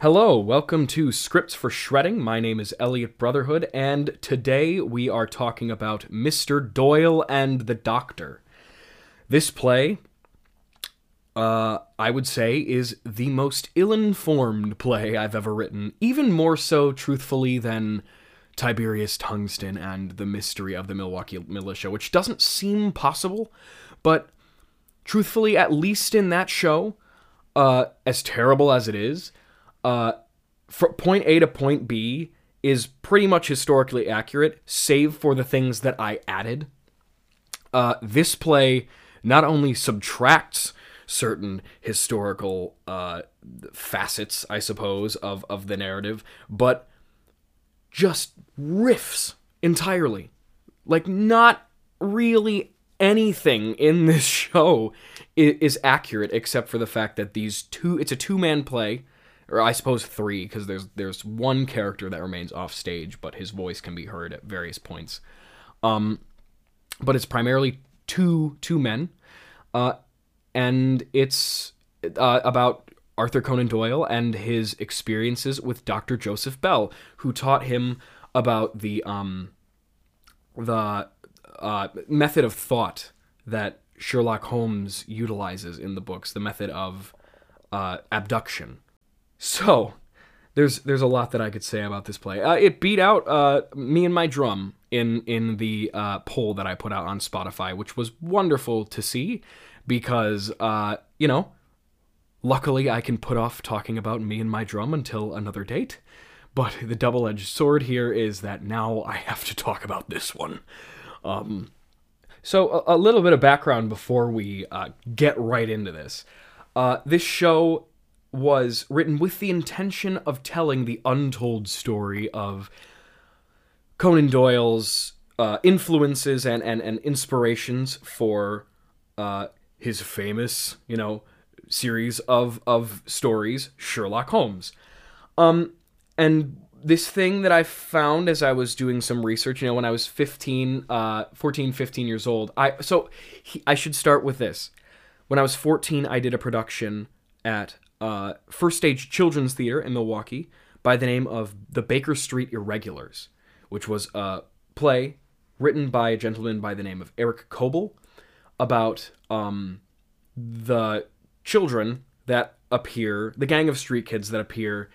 Hello, welcome to Scripts for Shredding. My name is Elliott Brotherhood, and today we are talking about Mr. Doyle and the Doctor. This play, uh, I would say, is the most ill informed play I've ever written, even more so, truthfully, than Tiberius Tungsten and the Mystery of the Milwaukee Militia, which doesn't seem possible, but truthfully, at least in that show, uh, as terrible as it is, uh, point A to point B is pretty much historically accurate, save for the things that I added. Uh, this play not only subtracts certain historical uh, facets, I suppose, of, of the narrative, but just riffs entirely. Like, not really anything in this show is, is accurate except for the fact that these two, it's a two man play or I suppose three, because there's there's one character that remains off stage, but his voice can be heard at various points. Um, but it's primarily two two men, uh, and it's uh, about Arthur Conan Doyle and his experiences with Dr. Joseph Bell, who taught him about the um, the uh, method of thought that Sherlock Holmes utilizes in the books, the method of uh, abduction so, there's there's a lot that I could say about this play. Uh, it beat out uh, me and my drum in in the uh, poll that I put out on Spotify, which was wonderful to see because uh, you know, luckily I can put off talking about me and my drum until another date. But the double-edged sword here is that now I have to talk about this one. Um, so a, a little bit of background before we uh, get right into this. Uh, this show was written with the intention of telling the untold story of Conan Doyle's uh, influences and, and, and inspirations for uh, his famous, you know, series of, of stories, Sherlock Holmes. Um, and this thing that I found as I was doing some research, you know, when I was 15, uh, 14, 15 years old, I, so he, I should start with this. When I was 14, I did a production at uh, First Stage Children's Theater in Milwaukee by the name of The Baker Street Irregulars, which was a play written by a gentleman by the name of Eric Coble about um, the children that appear, the gang of street kids that appear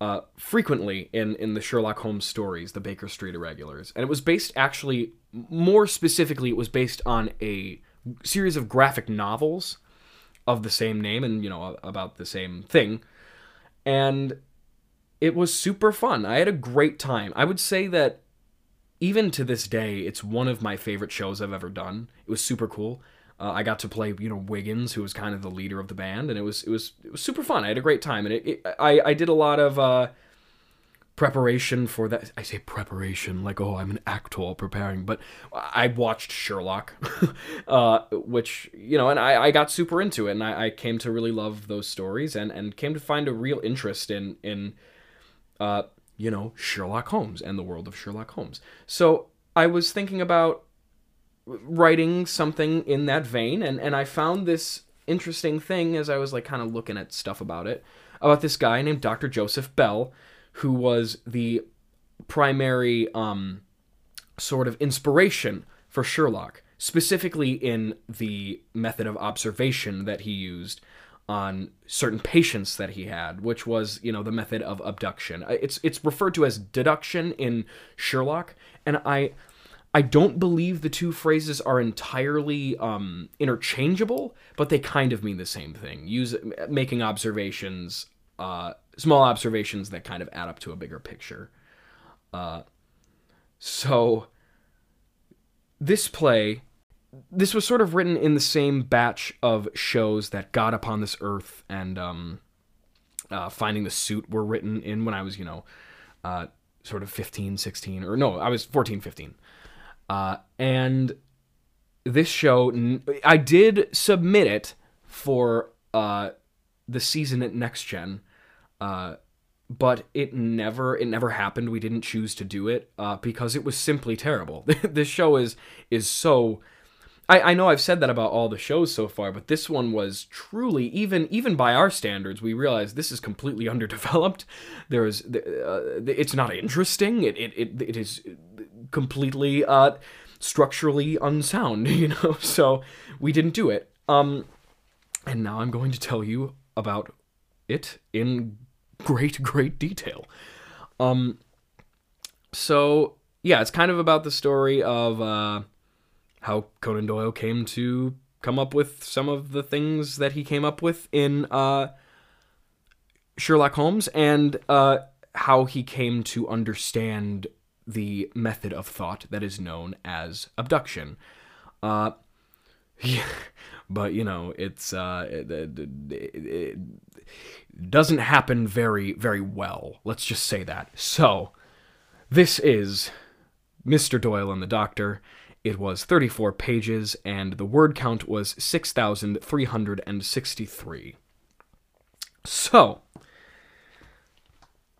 uh, frequently in, in the Sherlock Holmes stories, the Baker Street Irregulars. And it was based actually, more specifically, it was based on a series of graphic novels of the same name and you know about the same thing. And it was super fun. I had a great time. I would say that even to this day it's one of my favorite shows i've ever done. It was super cool. Uh, i got to play you know wiggins who was kind of the leader of the band and it was it was it was super fun. I had a great time and it, it i i did a lot of uh preparation for that. I say preparation like, oh, I'm an actor preparing, but I watched Sherlock, uh, which, you know, and I, I got super into it and I, I came to really love those stories and, and came to find a real interest in, in, uh, you know, Sherlock Holmes and the world of Sherlock Holmes. So I was thinking about writing something in that vein and, and I found this interesting thing as I was like kind of looking at stuff about it, about this guy named Dr. Joseph Bell who was the primary um, sort of inspiration for Sherlock, specifically in the method of observation that he used on certain patients that he had, which was, you know, the method of abduction. Uh, it's it's referred to as deduction in Sherlock, and I I don't believe the two phrases are entirely um, interchangeable, but they kind of mean the same thing. Use making observations uh, small observations that kind of add up to a bigger picture. Uh, so this play, this was sort of written in the same batch of shows that God Upon This Earth and um, uh, Finding the Suit were written in when I was, you know, uh, sort of 15, 16, or no, I was 14, 15. Uh, and this show, I did submit it for uh, the season at Next Gen uh, but it never it never happened. We didn't choose to do it uh, because it was simply terrible. this show is is so. I, I know I've said that about all the shows so far, but this one was truly even even by our standards, we realized this is completely underdeveloped. There is uh, it's not interesting. It it it, it is completely uh, structurally unsound, you know. So we didn't do it. Um, and now I'm going to tell you about it in great great detail. Um, so yeah, it's kind of about the story of uh, how Conan Doyle came to come up with some of the things that he came up with in uh, Sherlock Holmes and uh, how he came to understand the method of thought that is known as abduction. Uh, yeah, but you know, it's uh, it, it, it doesn't happen very very well. Let's just say that. So, this is Mr. Doyle and the Doctor. It was 34 pages, and the word count was 6,363. So,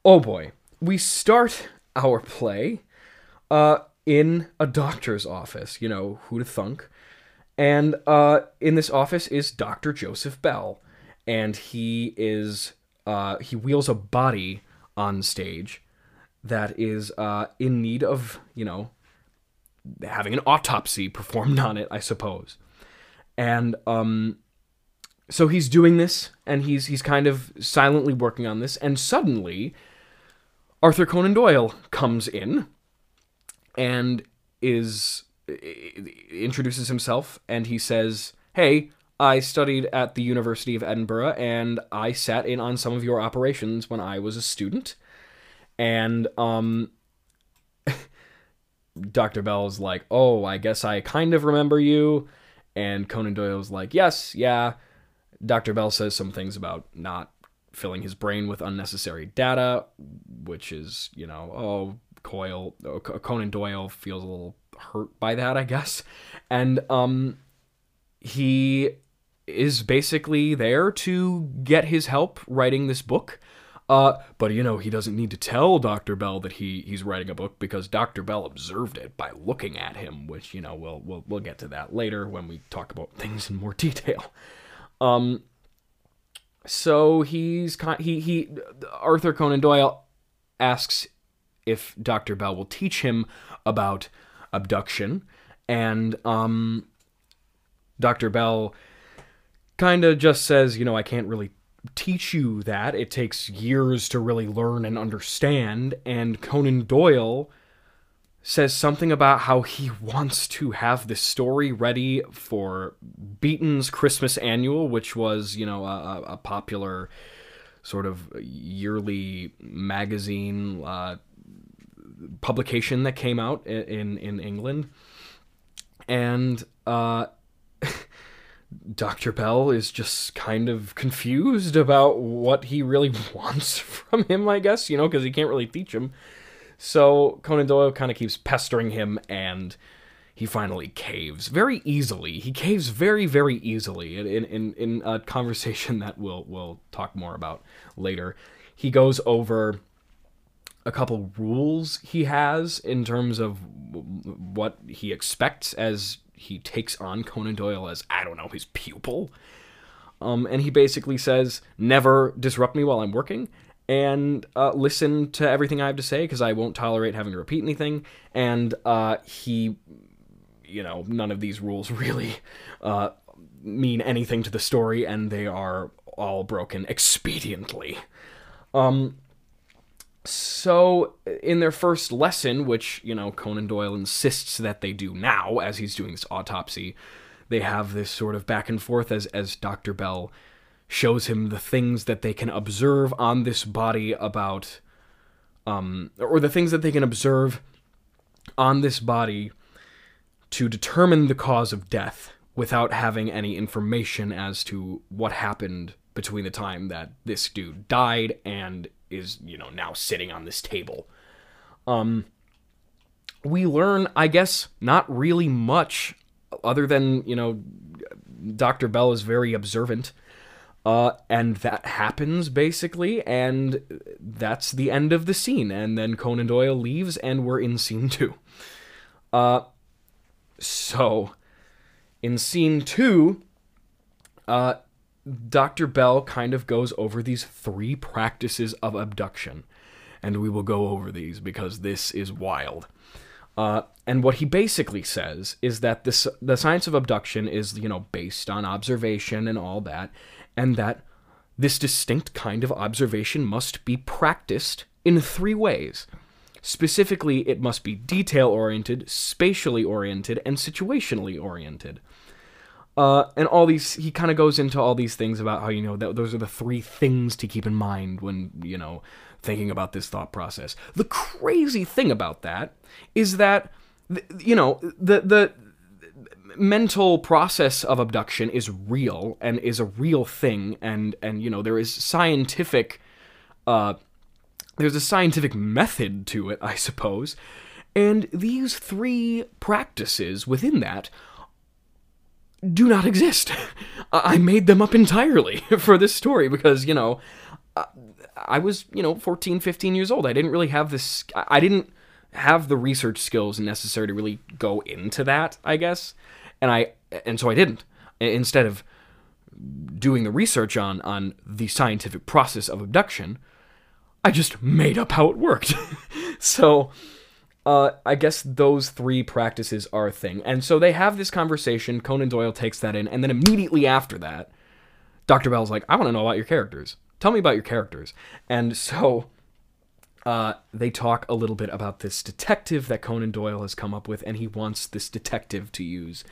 oh boy, we start our play uh, in a doctor's office. You know, who to thunk? And uh, in this office is Dr. Joseph Bell, and he is uh, he wheels a body on stage that is uh, in need of you know having an autopsy performed on it, I suppose. And um, so he's doing this, and he's he's kind of silently working on this, and suddenly Arthur Conan Doyle comes in and is introduces himself, and he says, "Hey." I studied at the University of Edinburgh and I sat in on some of your operations when I was a student. And um, Dr. Bell's like, "Oh, I guess I kind of remember you." And Conan Doyle's like, "Yes, yeah." Dr. Bell says some things about not filling his brain with unnecessary data, which is, you know, oh, Coyle, oh, Conan Doyle feels a little hurt by that, I guess. And um he is basically there to get his help writing this book uh, but you know, he doesn't need to tell Dr. Bell that he he's writing a book because Dr. Bell observed it by looking at him, which you know we'll we'll we'll get to that later when we talk about things in more detail. Um, so he's he he Arthur Conan Doyle asks if Dr. Bell will teach him about abduction, and um, Dr. Bell kind of just says, you know, I can't really teach you that. It takes years to really learn and understand. And Conan Doyle says something about how he wants to have this story ready for Beeton's Christmas Annual, which was, you know, a, a popular sort of yearly magazine uh, publication that came out in in England, and uh, Dr. Bell is just kind of confused about what he really wants from him, I guess, you know, because he can't really teach him. So Conan Doyle kind of keeps pestering him, and he finally caves very easily. He caves very, very easily in, in, in a conversation that we'll, we'll talk more about later. He goes over a couple rules he has in terms of what he expects as he takes on Conan Doyle as I don't know his pupil. Um, and he basically says, "Never disrupt me while I'm working." And uh, listen to everything I have to say because I won't tolerate having to repeat anything. And uh, he, you know, none of these rules really uh, mean anything to the story, and they are all broken expediently. Um, so, in their first lesson, which, you know, Conan Doyle insists that they do now as he's doing this autopsy, they have this sort of back and forth as, as Dr. Bell shows him the things that they can observe on this body about, um, or the things that they can observe on this body to determine the cause of death without having any information as to what happened between the time that this dude died and is you know now sitting on this table. Um, we learn, I guess, not really much other than you know, Doctor Bell is very observant. Uh, and that happens basically, and that's the end of the scene. And then Conan Doyle leaves, and we're in scene two. Uh, so in scene two, uh, Dr. Bell kind of goes over these three practices of abduction. And we will go over these because this is wild. Uh, and what he basically says is that this, the science of abduction is, you know, based on observation and all that, and that this distinct kind of observation must be practiced in three ways. Specifically, it must be detail oriented, spatially oriented, and situationally oriented. Uh, and all these, he kind of goes into all these things about how, you know, those are the three things to keep in mind when, you know, thinking about this thought process. The crazy thing about that is that, you know, the, the, mental process of abduction is real and is a real thing and and you know there is scientific uh there's a scientific method to it i suppose and these three practices within that do not exist. I made them up entirely for this story because, you know, uh, I was, you know, 14, 15 years old. I didn't really have this, I didn't have the research skills necessary to really go into that, I guess. And I, and so I didn't. Instead of doing the research on, on the scientific process of abduction, I just made up how it worked. so, uh, I guess those three practices are a thing. And so they have this conversation. Conan Doyle takes that in. And then immediately after that, Dr. Bell's like, I want to know about your characters. Tell me about your characters. And so uh, they talk a little bit about this detective that Conan Doyle has come up with. And he wants this detective to use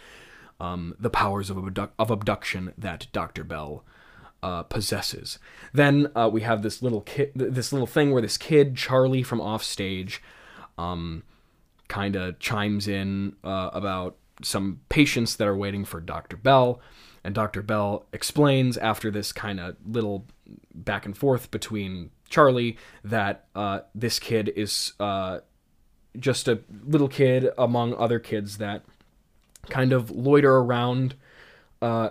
um, the powers of, of abduction that Dr. Bell uh, possesses. Then uh, we have this little kid, this little thing where this kid, Charlie from offstage, um, kind of chimes in uh, about some patients that are waiting for Dr. Bell. And Dr. Bell explains after this kind of little back and forth between Charlie that uh, this kid is uh, just a little kid among other kids that kind of loiter around uh,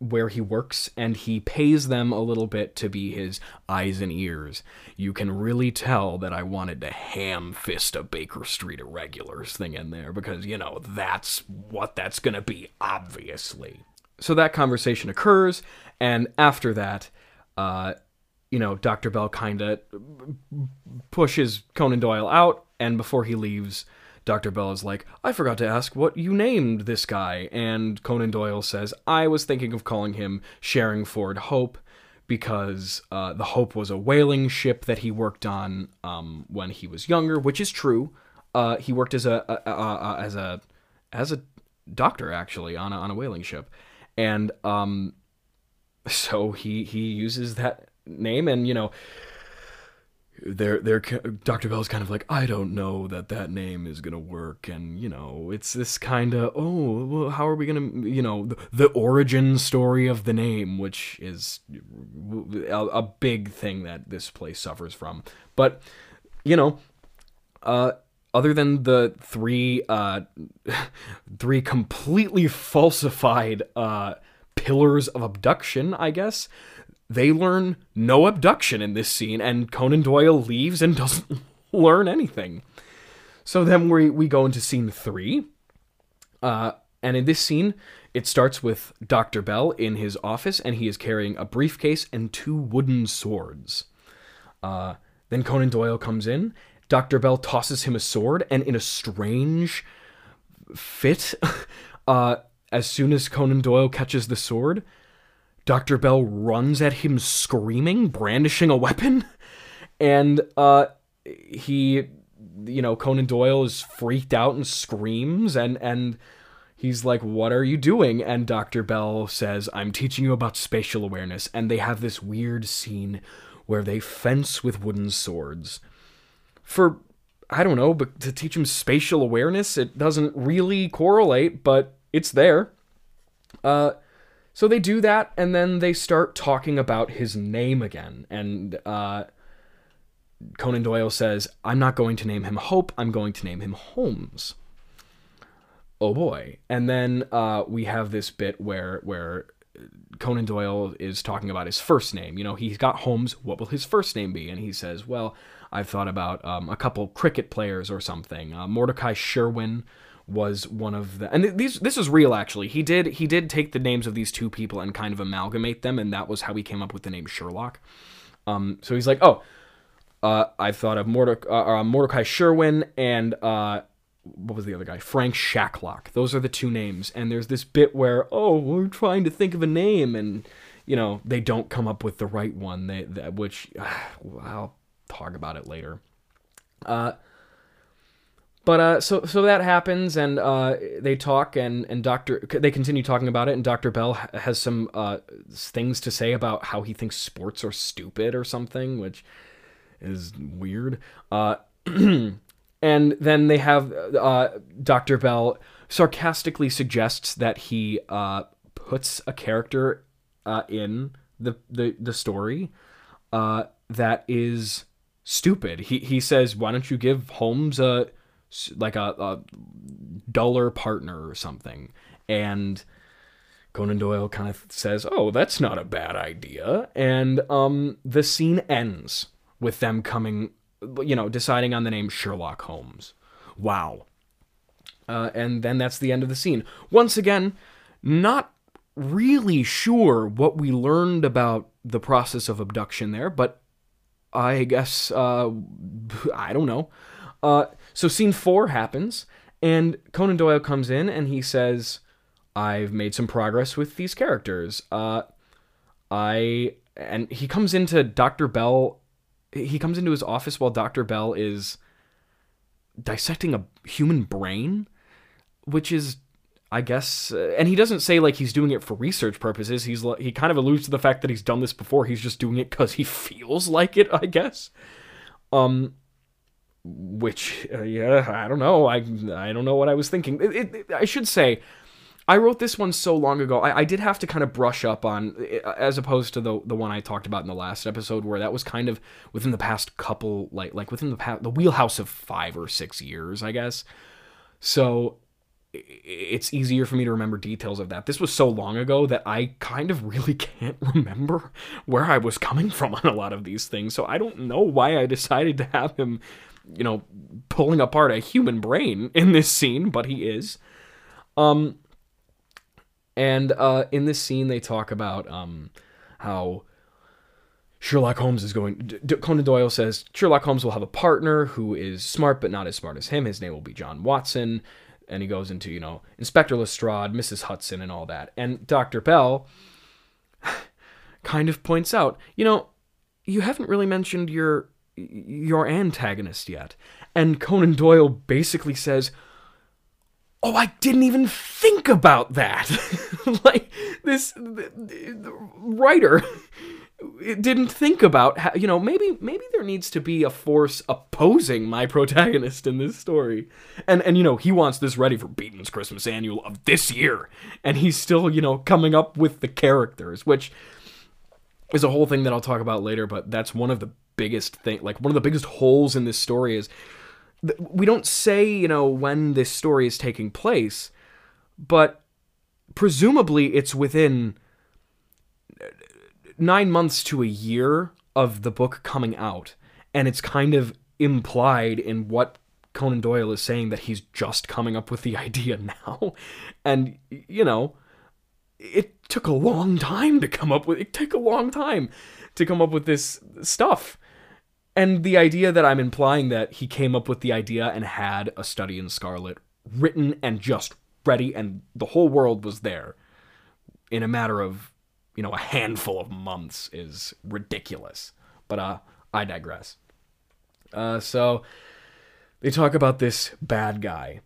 where he works and he pays them a little bit to be his eyes and ears. You can really tell that I wanted to ham fist a Baker Street Irregulars thing in there because, you know, that's what that's going to be, obviously. So that conversation occurs, and after that, uh, you know, Dr. Bell kind of pushes Conan Doyle out, and before he leaves, Dr. Bell is like, I forgot to ask what you named this guy. And Conan Doyle says, I was thinking of calling him Sherringford Hope because uh, the Hope was a whaling ship that he worked on um, when he was younger, which is true. Uh, he worked as a, a, a, a, as a as a doctor actually on a, on a whaling ship, and um, so he he uses that name, and you know they're they're Dr. Bell's kind of like I don't know that that name is gonna work, and you know it's this kind of oh well how are we gonna you know the, the, origin story of the name, which is a, a, big thing that this place suffers from. But you know, uh, other than the three uh, three completely falsified uh, pillars of abduction, I guess they learn no abduction in this scene, and Conan Doyle leaves and doesn't learn anything. So then we, we go into scene three. Uh, and in this scene, it starts with Dr. Bell in his office, and he is carrying a briefcase and two wooden swords. Uh, then Conan Doyle comes in. Dr. Bell tosses him a sword, and in a strange fit, uh, as soon as Conan Doyle catches the sword, Dr. Bell runs at him screaming, brandishing a weapon. And uh, he, you know, Conan Doyle is freaked out and screams. And, and he's like, What are you doing? And Dr. Bell says, I'm teaching you about spatial awareness. And they have this weird scene where they fence with wooden swords. For, I don't know, but to teach him spatial awareness, it doesn't really correlate, but it's there. Uh, so they do that, and then they start talking about his name again. And uh, Conan Doyle says, I'm not going to name him Hope, I'm going to name him Holmes. Oh boy. And then uh, we have this bit where where Conan Doyle is talking about his first name. You know, he's got Holmes. What will his first name be? And he says, Well, I've thought about um, a couple cricket players or something. Uh, Mordecai Sherwin was one of the and these this is real actually. He did he did take the names of these two people and kind of amalgamate them, and that was how he came up with the name Sherlock. Um, so he's like, oh, uh, I thought of Mordec- uh, uh, Mordecai Sherwin and uh, what was the other guy? Frank Shacklock. Those are the two names. And there's this bit where, oh, we're trying to think of a name, and you know they don't come up with the right one. They, they which I'll talk about it later. Uh, but uh, so so that happens, and uh, they talk, and and Doctor they continue talking about it, and Doctor Bell has some uh, things to say about how he thinks sports are stupid or something, which is weird. Uh, and then they have uh, Dr. Bell sarcastically suggests that he uh, puts a character in the, the, the story that is stupid. He, he says, why don't you give Holmes a like a, a duller partner or something? And Conan Doyle kind of says, "Oh, that's not a bad idea," and um, the scene ends with them coming, you know, deciding on the name Sherlock Holmes. Wow. Uh, and then that's the end of the scene. Once again, not really sure what we learned about the process of abduction there, but I guess, uh, I don't know. Uh, so scene four happens, and Conan Doyle comes in and he says, I've made some progress with these characters. Uh, I, and he comes into Dr. Bell he comes into his office while Dr. Bell is dissecting a human brain, which is I guess uh, and he doesn't say like he's doing it for research purposes. He's he kind of alludes to the fact that he's done this before. He's just doing it cuz he feels like it, I guess. Um which uh, yeah, I don't know. I I don't know what I was thinking. It, it, I should say I wrote this one so long ago. I, I, did have to kind of brush up on, as opposed to the the one I talked about in the last episode, where that was kind of within the past couple, like like within the past, the wheelhouse of five or six years, I guess. So it's easier for me to remember details of that. This was so long ago that I kind of really can't remember where I was coming from on a lot of these things. So I don't know why I decided to have him, you know, pulling apart a human brain in this scene, but he is. Um and uh, in this scene, they talk about um, how Sherlock Holmes is going. D- Conan Doyle says Sherlock Holmes will have a partner who is smart but not as smart as him. His name will be John Watson. And he goes into, you know, Inspector Lestrade, Mrs. Hudson, and all that. And Dr. Bell kind of points out, you know, you haven't really mentioned your your antagonist yet. And Conan Doyle basically says, oh, I didn't even think about that. like this the, the writer didn't think about how, you know maybe maybe there needs to be a force opposing my protagonist in this story and and you know he wants this ready for beeton's christmas annual of this year and he's still you know coming up with the characters which is a whole thing that i'll talk about later but that's one of the biggest thing like one of the biggest holes in this story is we don't say, you know, when this story is taking place, but presumably it's within uh, nine months to a year of the book coming out. And it's kind of implied in what Conan Doyle is saying that he's just coming up with the idea now. And, you know, it took a long time to come up with it took a long time to come up with this stuff and the idea that I'm implying that he came up with the idea and had a study in Scarlet written and just ready, and the whole world was there in a matter of, you know, a handful of months is ridiculous. But uh, I digress. Uh, so they talk about this bad guy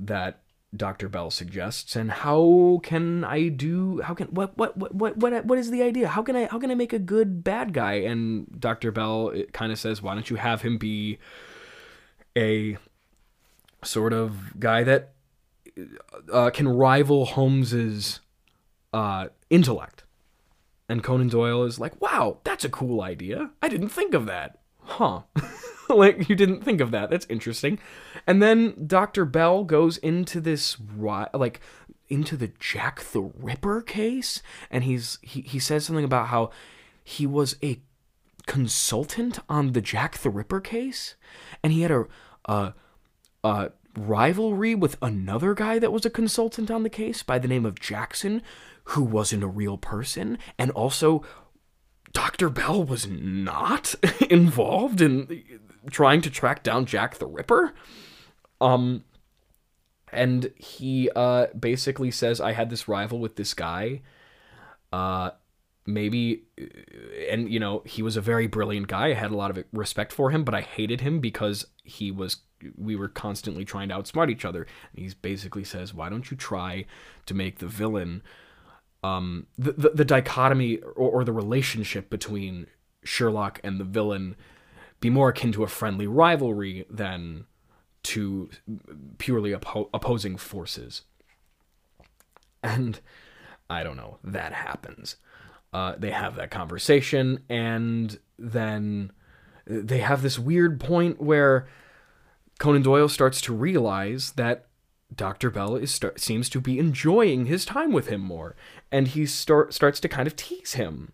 that Dr. Bell suggests, and how can I do? How can what what what what what what is the idea? How can I how can I make a good bad guy? And Dr. Bell kind of says, why don't you have him be a sort of guy that uh, can rival Holmes's uh, intellect? And Conan Doyle is like, wow, that's a cool idea. I didn't think of that. Huh. like you didn't think of that. That's interesting. And then Dr. Bell goes into this like into the Jack the Ripper case and he's he, he says something about how he was a consultant on the Jack the Ripper case and he had a a, a rivalry with another guy that was a consultant on the case by the name of Jackson, who wasn't a real person, and also Dr. Bell was not involved in trying to track down Jack the Ripper. Um and he uh basically says I had this rival with this guy. Uh maybe and you know he was a very brilliant guy i had a lot of respect for him but i hated him because he was we were constantly trying to outsmart each other and he basically says why don't you try to make the villain um the the, the dichotomy or, or the relationship between sherlock and the villain be more akin to a friendly rivalry than to purely oppo- opposing forces and i don't know that happens uh, they have that conversation, and then they have this weird point where Conan Doyle starts to realize that Dr. Bell is start, seems to be enjoying his time with him more, and he start, starts to kind of tease him.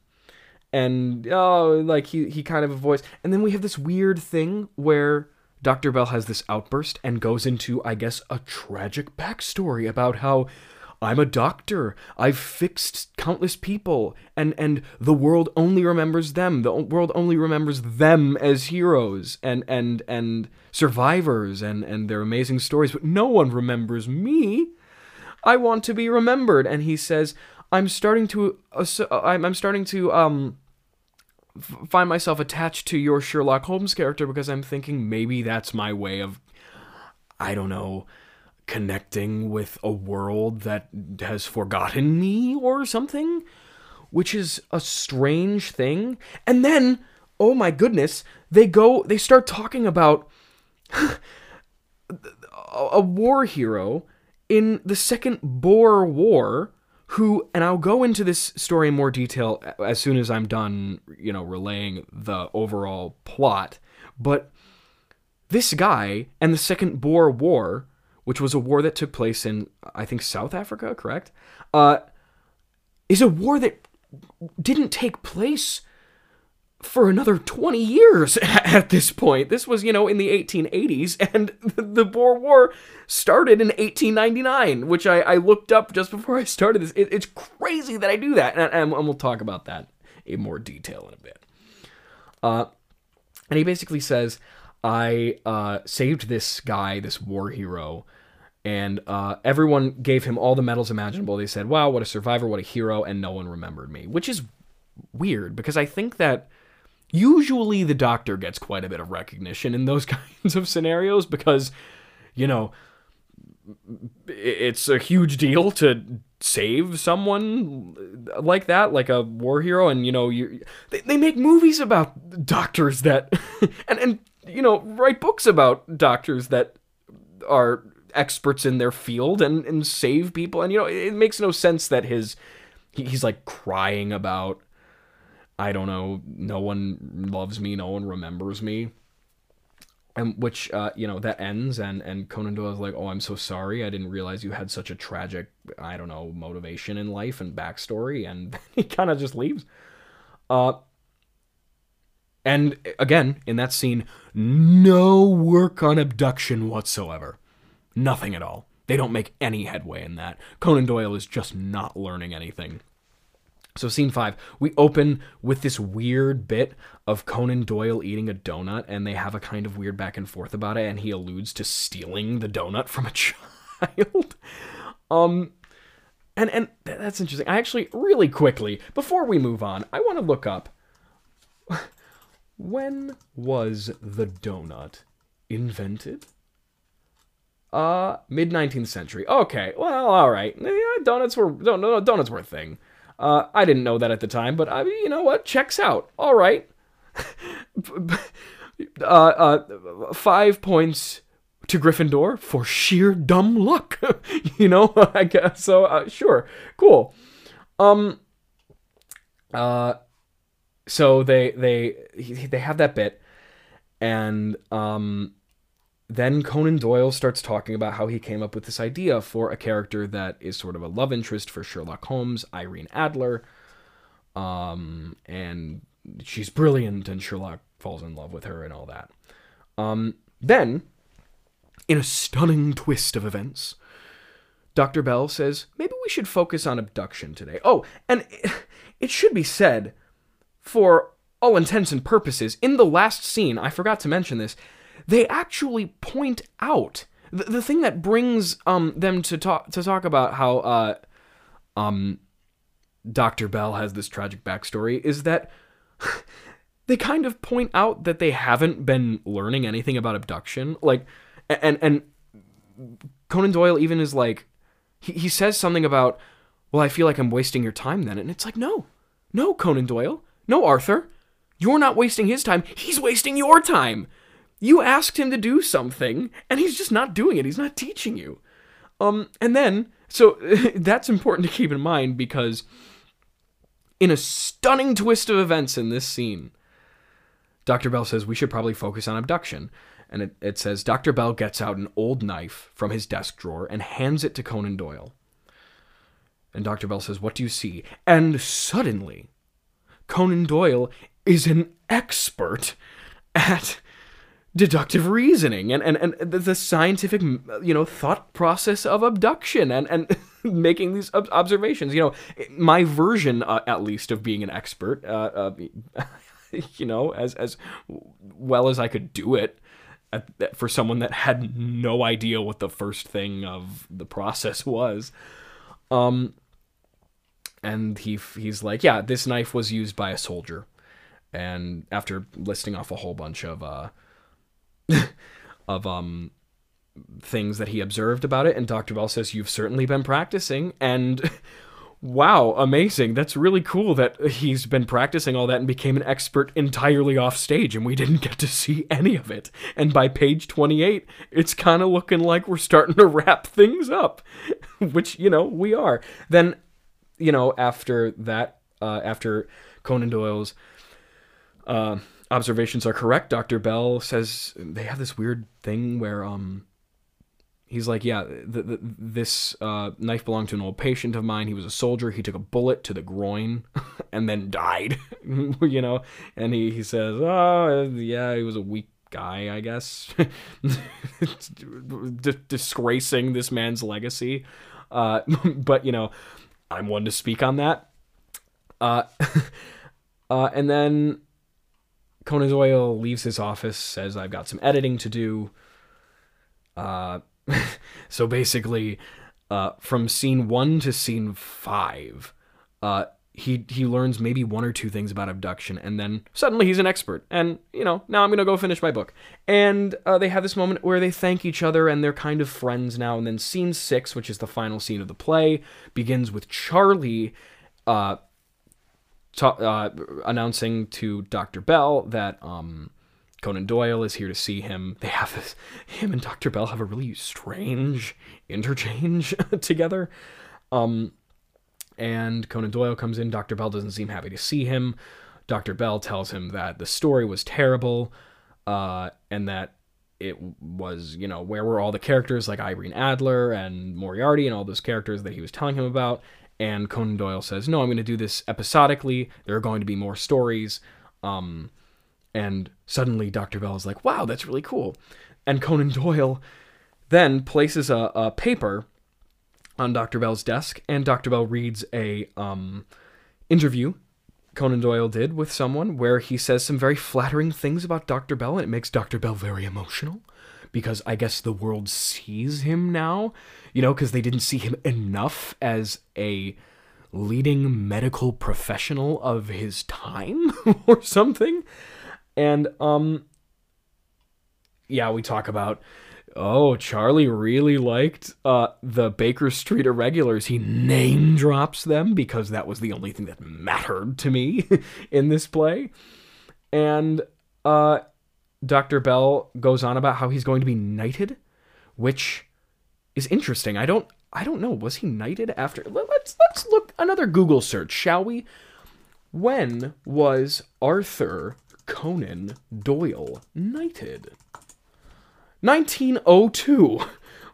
And oh, like he he kind of avoids. And then we have this weird thing where Dr. Bell has this outburst and goes into, I guess, a tragic backstory about how I'm a doctor. I've fixed countless people, and and the world only remembers them. The world only remembers them as heroes and and and survivors and and their amazing stories, but no one remembers me. I want to be remembered. And he says, I'm starting to uh, I'm, I'm starting to um find myself attached to your Sherlock Holmes character because I'm thinking maybe that's my way of I don't know connecting with a world that has forgotten me or something, which is a strange thing. And then, oh my goodness, they go, they start talking about a war hero in the Second Boer War who, and I'll go into this story in more detail as soon as I'm done, you know, relaying the overall plot, but this guy and the Second Boer War which was a war that took place in, I think, South Africa, correct? Uh, is a war that didn't take place for another 20 years at this point. This was, you know, in the 1880s, and the Boer War started in 1899, which I, I looked up just before I started this. It, it's crazy that I do that, and, and, we'll talk about that in more detail in a bit. Uh, and he basically says, I uh, saved this guy, this war hero, and uh, everyone gave him all the medals imaginable. They said, "Wow, what a survivor, what a hero," and no one remembered me, which is weird because I think that usually the doctor gets quite a bit of recognition in those kinds of scenarios because, you know, it's a huge deal to save someone like that, like a war hero, and you know, you they, they make movies about doctors that, and and you know, write books about doctors that are experts in their field and, and save people. And, you know, it makes no sense that his, he, he's like crying about, I don't know, no one loves me, no one remembers me. And which, uh, you know, that ends and, and Conan Doyle is like, oh, I'm so sorry. I didn't realize you had such a tragic, I don't know, motivation in life and backstory. And he kind of just leaves. Uh, and again, in that scene, no work on abduction whatsoever. Nothing at all. They don't make any headway in that. Conan Doyle is just not learning anything. So, scene five, we open with this weird bit of Conan Doyle eating a donut, and they have a kind of weird back and forth about it, and he alludes to stealing the donut from a child. um, and and that's interesting. I actually, really quickly, before we move on, I want to look up when was the donut invented? Uh, mid 19th century. Okay, well, all right. Yeah, donuts were no, donuts were a thing. Uh, I didn't know that at the time, but I, you know what? Checks out. All right. uh, uh, five points to Gryffindor for sheer dumb luck. you know, I guess so. Uh, sure, cool. Um. Uh. So they they they have that bit, and um then Conan Doyle starts talking about how he came up with this idea for a character that is sort of a love interest for Sherlock Holmes, Irene Adler. Um, and she's brilliant, and Sherlock falls in love with her and all that. Um, then, in a stunning twist of events, Dr. Bell says maybe we should focus on abduction today. Oh, and it should be said, for all intents and purposes, in the last scene, I forgot to mention this, they actually point out the, the thing that brings um them to talk to talk about how uh um Dr. Bell has this tragic backstory is that they kind of point out that they haven't been learning anything about abduction. Like and and Conan Doyle even is like he, he says something about, well, I feel like I'm wasting your time then. And it's like, no, no, Conan Doyle, no, Arthur. You're not wasting his time. He's wasting your time. You asked him to do something, and he's just not doing it. He's not teaching you. Um, and then, so that's important to keep in mind because in a stunning twist of events in this scene, Dr. Bell says we should probably focus on abduction and it, it says Dr. Bell gets out an old knife from his desk drawer and hands it to Conan Doyle. And Dr. Bell says, What do you see? And suddenly, Conan Doyle is an expert at deductive reasoning and, and, and the scientific you know thought process of abduction and, and making these observations you know my version uh, at least of being an expert uh, uh, you know as as well as i could do it for someone that had no idea what the first thing of the process was. Um, and he he's like, yeah, this knife was used by a soldier. And after listing off a whole bunch of uh, of um things that he observed about it, and Dr. Bell says, You've certainly been practicing. And wow, amazing. That's really cool that he's been practicing all that and became an expert entirely off stage, and we didn't get to see any of it. And by page 28, it's kind of looking like we're starting to wrap things up, which, you know, we are. Then, you know, after that, uh, after Conan Doyle's uh, observations are correct, Dr. Bell says they have this weird thing where, um, he's like, yeah, the, the, this uh, knife belonged to an old patient of mine. He was a soldier. He took a bullet to the groin and then died, you know? And he, he says, oh, yeah, he was a weak guy, I guess. D- disgracing this man's legacy. Uh, but, you know, I'm one to speak on that. Uh, uh, and then Conan Doyle leaves his office, says, I've got some editing to do. Uh, so basically, uh, from scene one to scene five, uh, he he learns maybe one or two things about abduction, and then suddenly he's an expert. And you know, now I'm gonna go finish my book. And uh, they have this moment where they thank each other, and they're kind of friends now. And then scene six, which is the final scene of the play, begins with Charlie. Uh, ta- uh, announcing to Dr. Bell that um, Conan Doyle is here to see him. They have this, him and Dr. Bell have a really strange interchange together. Um, and Conan Doyle comes in. Dr. Bell doesn't seem happy to see him. Dr. Bell tells him that the story was terrible uh, and that it was, you know, where were all the characters like Irene Adler and Moriarty and all those characters that he was telling him about. And Conan Doyle says, No, I'm going to do this episodically. There are going to be more stories. Um, and suddenly Dr. Bell is like, wow, that's really cool. And Conan Doyle then places a, a paper on Dr. Bell's desk, and Dr. Bell reads a um, interview Conan Doyle did with someone where he says some very flattering things about Dr. Bell, and it makes Dr. Bell very emotional because I guess the world sees him now, you know, because they didn't see him enough as a leading medical professional of his time or something. And um yeah, we talk about oh, Charlie really liked uh the Baker Street Irregulars. He name drops them because that was the only thing that mattered to me in this play. And uh Dr. Bell goes on about how he's going to be knighted, which is interesting. I don't I don't know. Was he knighted after? Let's let's look another Google search, shall we? When was Arthur Conan Doyle knighted. 1902.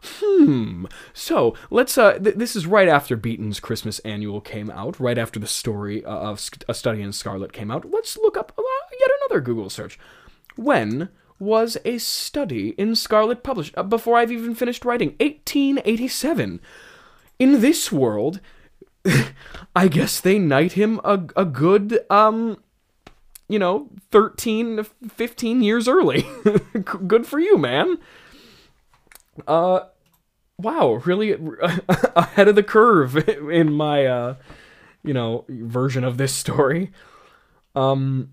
Hmm. So let's. Uh, th- this is right after Beeton's Christmas Annual came out. Right after the story uh, of A Study in Scarlet came out. Let's look up uh, yet another Google search. When was a study in Scarlet published uh, before I've even finished writing. 1887. In this world, I guess they knight him a, a good, um, you know, 13 15 years early. good for you, man. Uh, wow, really ahead of the curve in my, uh, you know, version of this story. Um,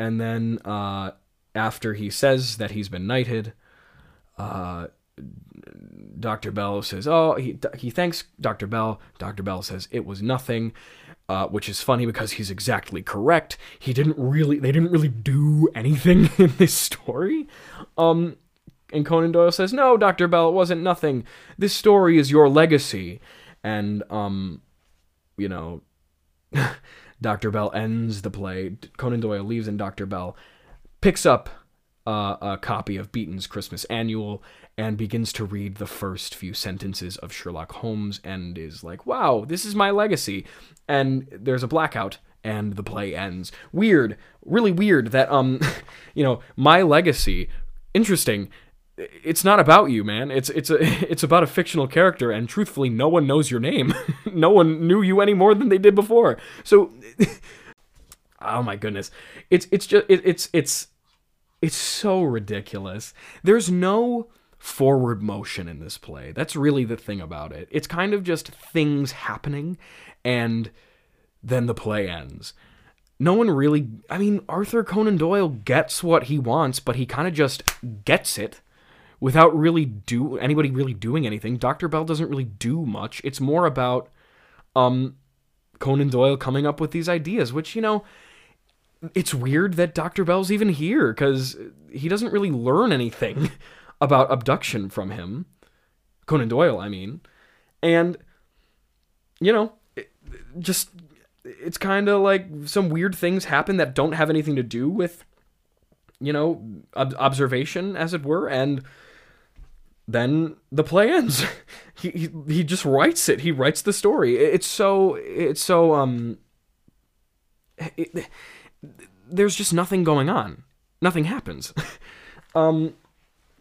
and then, uh, after he says that he's been knighted, uh, Dr. Bell says, "Oh, he he thanks Dr. Bell." Dr. Bell says it was nothing, uh, which is funny because he's exactly correct. He didn't really, they didn't really do anything in this story. Um, and Conan Doyle says, "No, Dr. Bell, it wasn't nothing. This story is your legacy." And um, you know, Dr. Bell ends the play. Conan Doyle leaves, and Dr. Bell picks up uh, a copy of Beeton's Christmas Annual and begins to read the first few sentences of Sherlock Holmes and is like, wow, this is my legacy. And there's a blackout and the play ends. Weird, really weird that, um, you know, my legacy, interesting. It's not about you, man. It's it's a it's about a fictional character, and truthfully, no one knows your name. no one knew you any more than they did before. So, oh my goodness, it's it's just it, it's it's it's so ridiculous. There's no forward motion in this play. That's really the thing about it. It's kind of just things happening and then the play ends. No one really I mean Arthur Conan Doyle gets what he wants, but he kind of just gets it without really do anybody really doing anything. Dr. Bell doesn't really do much. It's more about um Conan Doyle coming up with these ideas, which, you know, it's weird that Dr. Bell's even here because he doesn't really learn anything about abduction from him. Conan Doyle, I mean. And, you know, it, just, it's kind of like some weird things happen that don't have anything to do with, you know, ob- observation, as it were. And then the play ends. he, he, he just writes it. He writes the story. It's so, it's so, um, it, there's just nothing going on. Nothing happens. um,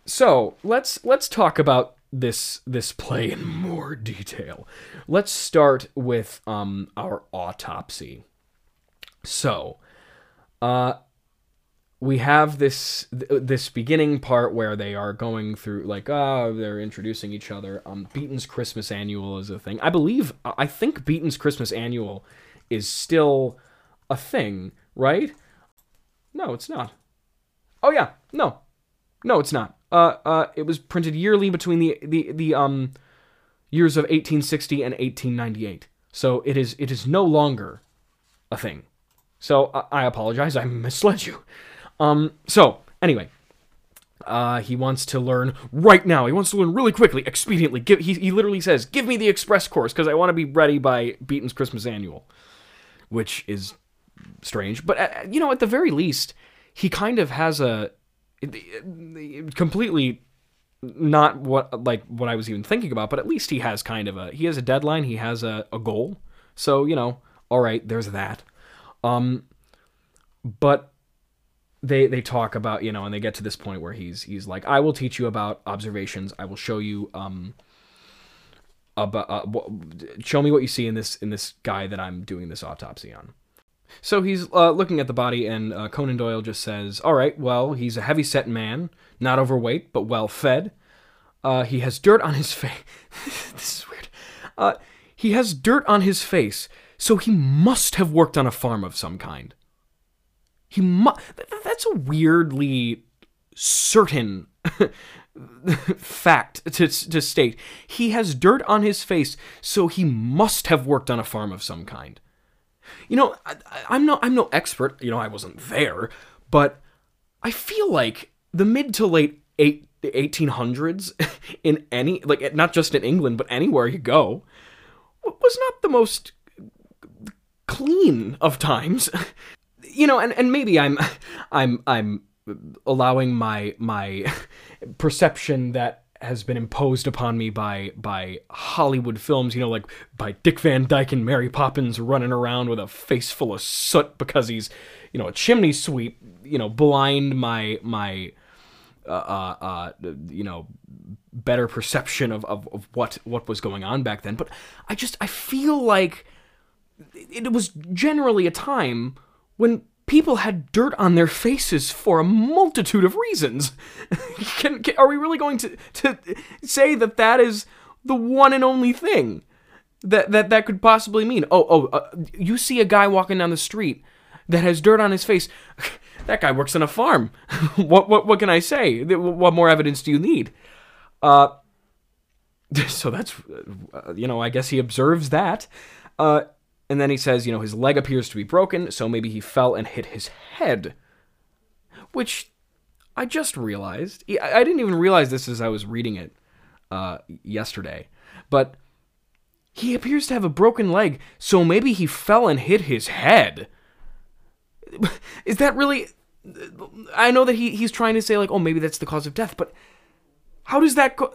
so let's let's talk about this this play in more detail. Let's start with um, our autopsy. So, uh, we have this this beginning part where they are going through like oh they're introducing each other. Um, Beeton's Christmas Annual is a thing. I believe I think Beeton's Christmas Annual is still a thing, right? No, it's not. Oh yeah, no, no, it's not. Uh, uh, it was printed yearly between the the the um years of 1860 and 1898. So it is it is no longer a thing. So uh, I apologize, I misled you. Um, so anyway, uh, he wants to learn right now. He wants to learn really quickly, expediently. Give, he, he literally says, "Give me the express course because I want to be ready by Beeton's Christmas Annual," which is strange. But uh, you know, at the very least, he kind of has a completely not what like what I was even thinking about. But at least he has kind of a he has a deadline. He has a, a goal. So you know, all right, there's that. Um, but they they talk about you know, and they get to this point where he's he's like, I will teach you about observations. I will show you um about uh, show me what you see in this in this guy that I'm doing this autopsy on. So he's uh, looking at the body, and uh, Conan Doyle just says, All right, well, he's a heavy set man, not overweight, but well fed. Uh, he has dirt on his face. this is weird. Uh, he has dirt on his face, so he must have worked on a farm of some kind. He mu- That's a weirdly certain fact to, to state. He has dirt on his face, so he must have worked on a farm of some kind. You know, I, I'm no I'm no expert. You know, I wasn't there, but I feel like the mid to late eight, 1800s in any like not just in England but anywhere you go was not the most clean of times. you know, and, and maybe I'm I'm I'm allowing my my perception that has been imposed upon me by by Hollywood films, you know, like by Dick Van Dyke and Mary Poppins running around with a face full of soot because he's, you know, a chimney sweep, you know, blind my my uh, uh, uh, you know, better perception of, of, of what what was going on back then. But I just I feel like it was generally a time when people had dirt on their faces for a multitude of reasons. can, can, are we really going to, to say that that is the one and only thing that that, that could possibly mean? Oh, oh, uh, you see a guy walking down the street that has dirt on his face. that guy works on a farm. what, what, what can I say? What more evidence do you need? Uh, so that's, uh, you know, I guess he observes that. Uh, and then he says, you know, his leg appears to be broken, so maybe he fell and hit his head. Which I just realized. I didn't even realize this as I was reading it uh, yesterday. But he appears to have a broken leg, so maybe he fell and hit his head. Is that really. I know that he, he's trying to say, like, oh, maybe that's the cause of death, but how does that go.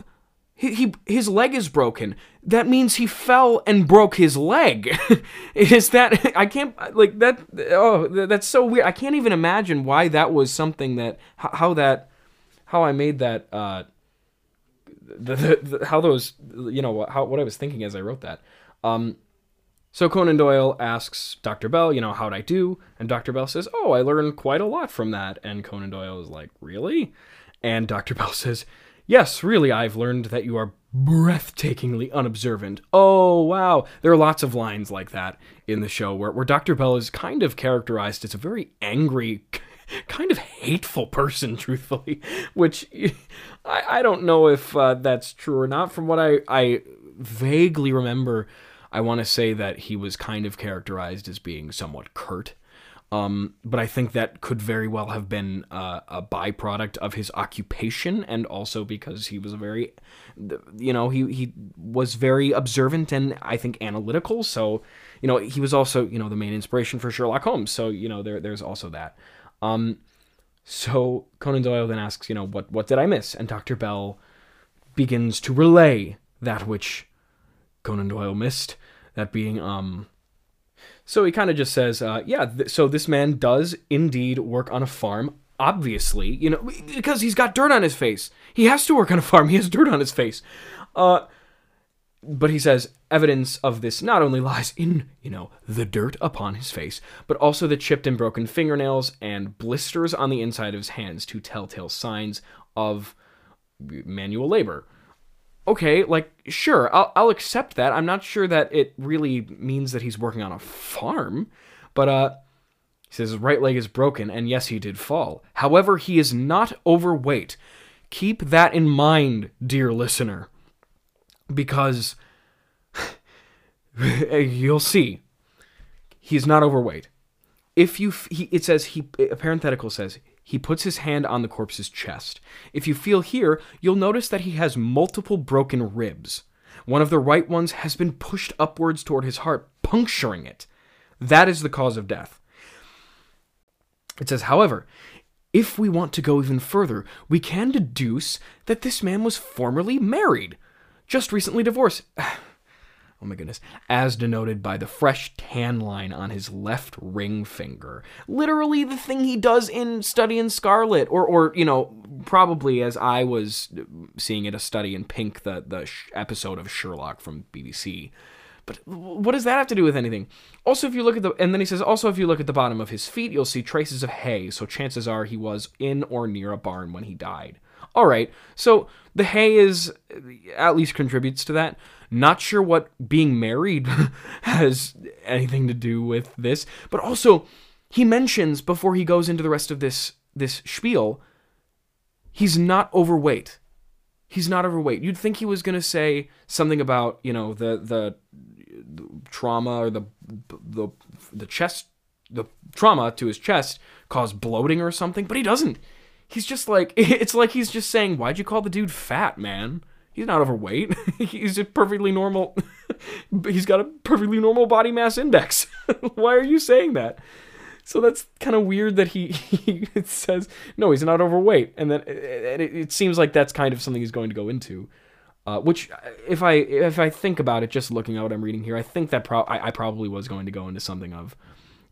He, he his leg is broken. That means he fell and broke his leg. is that I can't like that? Oh, that's so weird. I can't even imagine why that was something that how that how I made that uh the, the, the how those you know how what I was thinking as I wrote that. Um, so Conan Doyle asks Dr. Bell, you know, how'd I do? And Dr. Bell says, oh, I learned quite a lot from that. And Conan Doyle is like, really? And Dr. Bell says, Yes, really, I've learned that you are breathtakingly unobservant. Oh, wow. There are lots of lines like that in the show where, where Dr. Bell is kind of characterized as a very angry, kind of hateful person, truthfully, which I, I don't know if uh, that's true or not. From what I, I vaguely remember, I want to say that he was kind of characterized as being somewhat curt. Um, but I think that could very well have been uh, a byproduct of his occupation, and also because he was a very, you know, he he was very observant and I think analytical. So, you know, he was also you know the main inspiration for Sherlock Holmes. So you know there there's also that. Um, so Conan Doyle then asks, you know, what what did I miss? And Doctor Bell begins to relay that which Conan Doyle missed, that being um so he kind of just says, uh, yeah, th- so this man does indeed work on a farm. Obviously, you know, because he's got dirt on his face. He has to work on a farm. He has dirt on his face. Uh, but he says evidence of this not only lies in, you know, the dirt upon his face, but also the chipped and broken fingernails and blisters on the inside of his hands, two telltale signs of manual labor okay, like sure, I'll I'll accept that. I'm not sure that it really means that he's working on a farm, but uh he says his right leg is broken and yes, he did fall. However, he is not overweight. Keep that in mind, dear listener, because you'll see he's not overweight. If you he, it says he a parenthetical says he puts his hand on the corpse's chest. If you feel here, you'll notice that he has multiple broken ribs. One of the right ones has been pushed upwards toward his heart, puncturing it. That is the cause of death. It says, however, if we want to go even further, we can deduce that this man was formerly married, just recently divorced. oh my goodness, as denoted by the fresh tan line on his left ring finger. Literally the thing he does in Study in Scarlet, or, or you know, probably as I was seeing it, a study in Pink, the, the episode of Sherlock from BBC. But what does that have to do with anything? Also, if you look at the, and then he says, also, if you look at the bottom of his feet, you'll see traces of hay, so chances are he was in or near a barn when he died. All right, so the hay is, at least contributes to that. Not sure what being married has anything to do with this, but also he mentions before he goes into the rest of this this spiel, he's not overweight. He's not overweight. You'd think he was going to say something about, you know, the, the the trauma or the the the chest the trauma to his chest caused bloating or something, but he doesn't. He's just like it's like he's just saying, "Why'd you call the dude fat, man?" He's not overweight. he's a perfectly normal. he's got a perfectly normal body mass index. Why are you saying that? So that's kind of weird that he, he says no, he's not overweight, and then it, it, it, seems like that's kind of something he's going to go into. Uh, which, if I if I think about it, just looking at what I'm reading here, I think that pro- I, I probably was going to go into something of,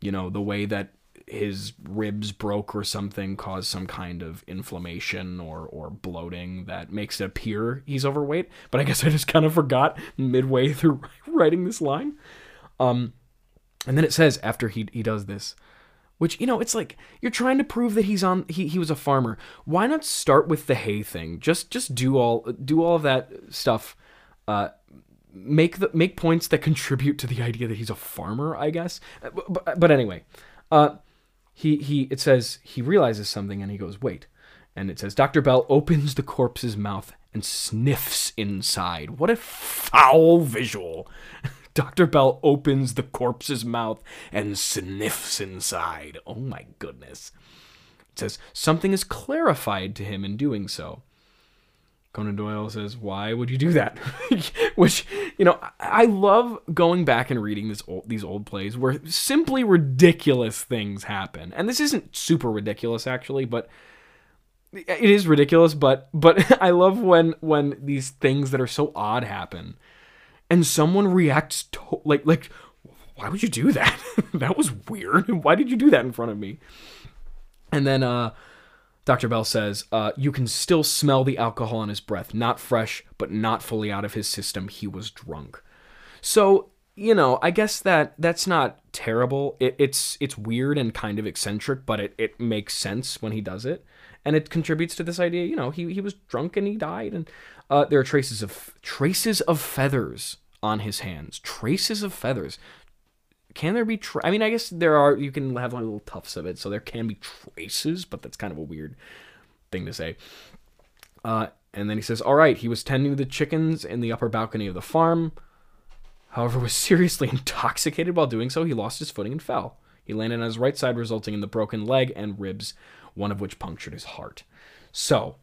you know, the way that his ribs broke or something, caused some kind of inflammation or or bloating that makes it appear he's overweight. But I guess I just kind of forgot midway through writing this line. Um, and then it says after he he does this, which you know it's like you're trying to prove that he's on he, he was a farmer. Why not start with the hay thing? Just just do all do all of that stuff. Uh, make the make points that contribute to the idea that he's a farmer. I guess. But, but, but anyway, uh, he he it says he realizes something and he goes wait, and it says Dr. Bell opens the corpse's mouth and sniffs inside. What a foul visual. Dr. Bell opens the corpse's mouth and sniffs inside. Oh my goodness. It says, Something is clarified to him in doing so. Conan Doyle says, Why would you do that? Which, you know, I love going back and reading this old, these old plays where simply ridiculous things happen. And this isn't super ridiculous, actually, but it is ridiculous but but i love when when these things that are so odd happen and someone reacts to- like like why would you do that that was weird why did you do that in front of me and then uh dr bell says uh you can still smell the alcohol in his breath not fresh but not fully out of his system. He was drunk. So you know i guess that that's not terrible. It, it's it's weird and kind of eccentric but it, it makes sense when he does it. And it contributes to this idea you know he, he was drunk and he died. And uh, there are traces of traces of feathers on his hands. Traces of feathers can there be tra- i mean i guess there are you can have little tufts of it so there can be traces but that's kind of a weird thing to say. Uh, and then he says all right he was tending the chickens in the upper balcony of the farm. However was seriously intoxicated while doing so. He lost his footing and fell. He landed on his right side resulting in the broken leg and ribs one of which punctured his heart. So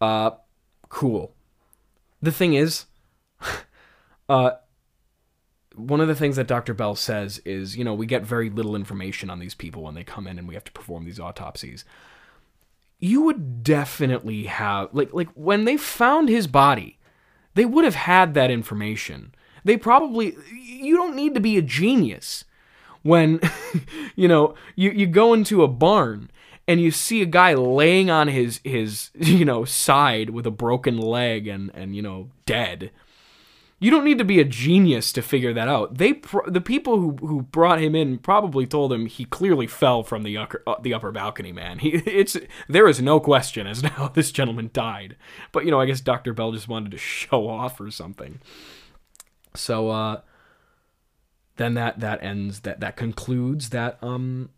uh cool. The thing is uh one of the things that Dr. Bell says is, you know, we get very little information on these people when they come in and we have to perform these autopsies. You would definitely have like like when they found his body, they would have had that information. They probably you don't need to be a genius when you know, you you go into a barn and you see a guy laying on his his you know side with a broken leg and and you know dead you don't need to be a genius to figure that out. They pr- the people who who brought him in probably told him he clearly fell from the upper, uh, the upper balcony, man. He it's there is no question as to how this gentleman died. But you know, I guess Dr. Bell just wanted to show off or something. So uh then that that ends that that concludes that um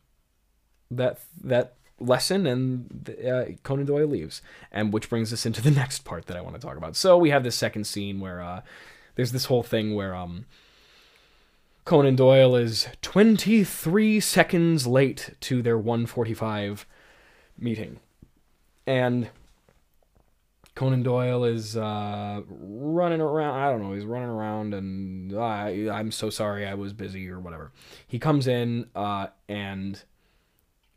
that that lesson and uh, Conan Doyle leaves. And which brings us into the next part that I want to talk about. So we have this second scene where uh there's this whole thing where um Conan Doyle is 23 seconds late to their 145 meeting. And Conan Doyle is uh, running around. I don't know. He's running around, and uh, I'm so sorry I was busy or whatever. He comes in, uh, and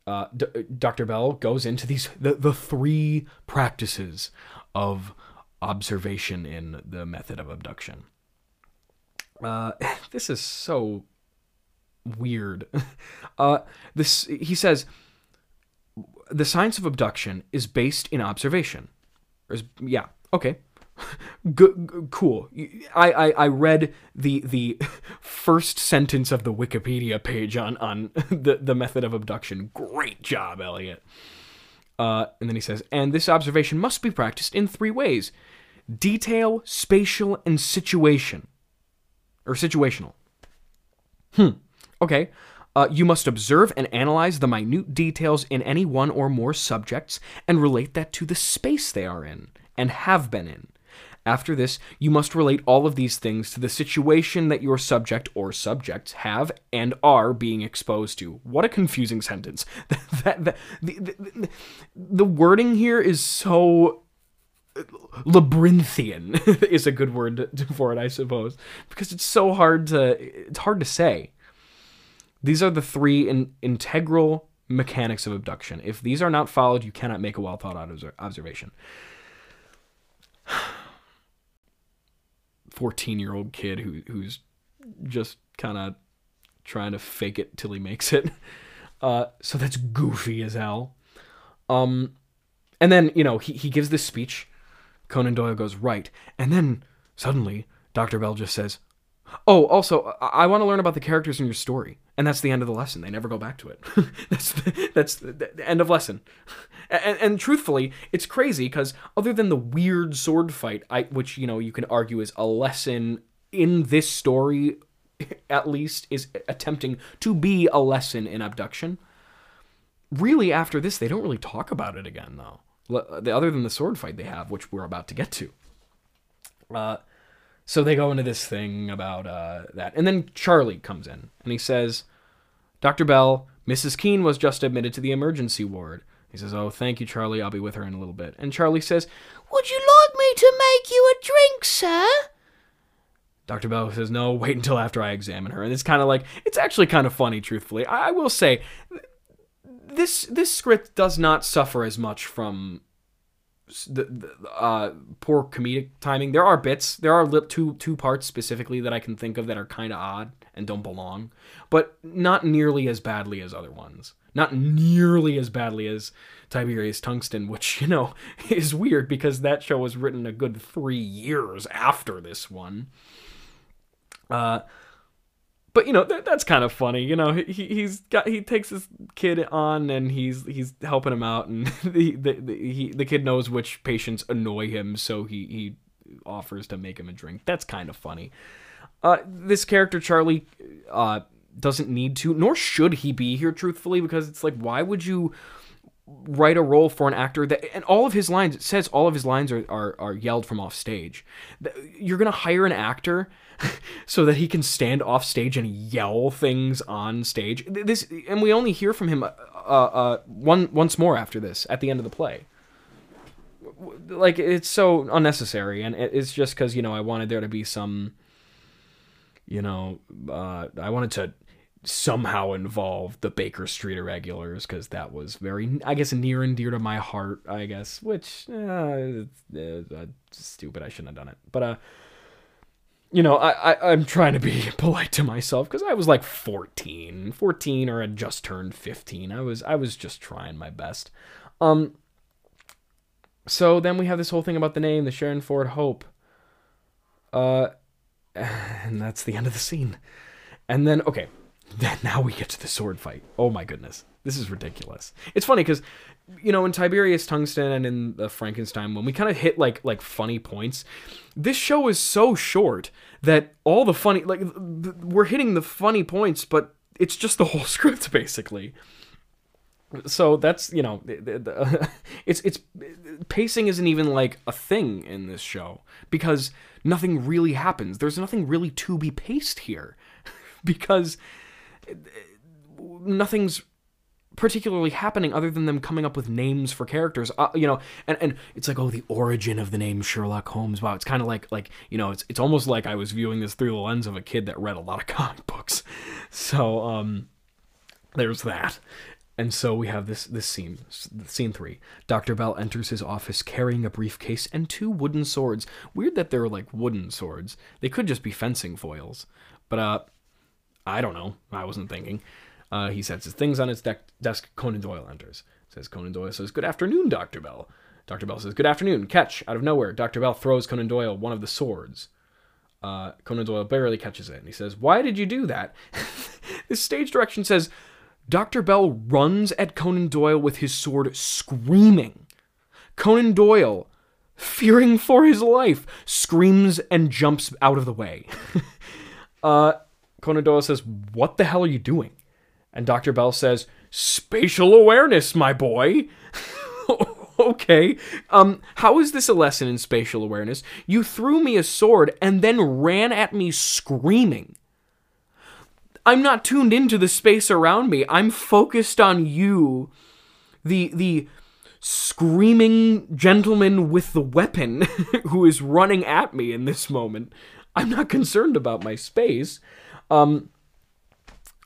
uh, D- Dr. Bell goes into these the, the three practices of observation in the method of abduction. Uh, this is so weird. Uh, this he says the science of abduction is based in observation. Is, yeah, okay. Good, g- cool. I, I, I read the the first sentence of the Wikipedia page on on the the method of abduction. Great job, Elliott. Uh, and then he says, and this observation must be practiced in three ways: detail, spatial, and situation, or situational. Hmm. Okay. Uh, you must observe and analyze the minute details in any one or more subjects and relate that to the space they are in and have been in. After this, you must relate all of these things to the situation that your subject or subjects have and are being exposed to. What a confusing sentence. that, that, the, the, the wording here is so labyrinthian is a good word for it, I suppose, because it's so hard to it's hard to say. These are the three in, integral mechanics of abduction. If these are not followed, you cannot make a well thought out observation. 14 year old kid who, who's just kind of trying to fake it till he makes it. Uh, so that's goofy as hell. Um, and then you know he he gives this speech. Conan Doyle goes right, and then suddenly Dr. Bell just says, "Oh, also I, I want to learn about the characters in your story." And that's the end of the lesson. They never go back to it. that's the, that's the, the end of lesson. And, and truthfully, it's crazy because other than the weird sword fight, I, which you know you can argue is a lesson in this story, at least is attempting to be a lesson in abduction. Really, after this, they don't really talk about it again, though. The other than the sword fight they have, which we're about to get to. Uh, so they go into this thing about uh, that, and then Charlie comes in and he says, "Dr. Bell, Mrs. Keene was just admitted to the emergency ward." He says, "Oh, thank you, Charlie. I'll be with her in a little bit." And Charlie says, "Would you like me to make you a drink, sir?" Dr. Bell says, "No, wait until after I examine her." And it's kind of like it's actually kind of funny, truthfully. I, I will say, this this script does not suffer as much from the, the uh, poor comedic timing. There are bits, there are two two parts specifically that I can think of that are kind of odd and don't belong, but not nearly as badly as other ones. Not nearly as badly as Tiberius Tungsten, which you know is weird because that show was written a good three years after this one. Uh, but you know that, that's kind of funny. You know, he he's got he takes his kid on and he's he's helping him out, and the the, the he the kid knows which patients annoy him, so he he offers to make him a drink. That's kind of funny. Uh, this character Charlie uh, doesn't need to, nor should he be here, truthfully, because it's like, why would you write a role for an actor that and all of his lines it says all of his lines are, are, are yelled from off stage you're gonna hire an actor so that he can stand off stage and yell things on stage. This and we only hear from him uh, uh, one once more after this at the end of the play. Like it's so unnecessary, and it's just because you know I wanted there to be some, you know, uh, I wanted to somehow involve the Baker Street Irregulars because that was very, I guess, near and dear to my heart. I guess, which uh, uh, stupid. I shouldn't have done it, but uh you know, I, I am trying to be polite to myself because I was like 14, 14 or had just turned 15. I was I was just trying my best. Um. So then we have this whole thing about the name, the Sherrinford Hope. Uh, and that's the end of the scene. And then okay, then now we get to the sword fight. Oh my goodness, this is ridiculous. It's funny because you know in Tiberius Tungsten and in the Frankenstein when we kind of hit like like funny points this show is so short that all the funny like th- we're hitting the funny points but it's just the whole script basically so that's you know it's it's pacing isn't even like a thing in this show because nothing really happens there's nothing really to be paced here because nothing's particularly happening other than them coming up with names for characters. Uh, you know and, and it's like oh the origin of the name sherlock holmes. Wow it's kind of like like you know it's it's almost like i was viewing this through the lens of a kid that read a lot of comic books. So um there's that. And so we have this this scene scene 3 dr bell enters his office carrying a briefcase and two wooden swords. Weird that they're like wooden swords. They could just be fencing foils. But uh i don't know i wasn't thinking uh, he sets his things on his de- desk. Conan Doyle enters. Says Conan Doyle says, "Good afternoon, Doctor Bell." Doctor Bell says, "Good afternoon." Catch out of nowhere. Doctor Bell throws Conan Doyle one of the swords. Uh, Conan Doyle barely catches it, and he says, "Why did you do that?" this stage direction says, Doctor Bell runs at Conan Doyle with his sword, screaming. Conan Doyle, fearing for his life, screams and jumps out of the way. uh, Conan says, "What the hell are you doing?" And Dr. Bell says, Spatial awareness, my boy. okay. Um, how is this a lesson in spatial awareness? You threw me a sword and then ran at me screaming. I'm not tuned into the space around me. I'm focused on you, the the screaming gentleman with the weapon who is running at me in this moment. I'm not concerned about my space. Um,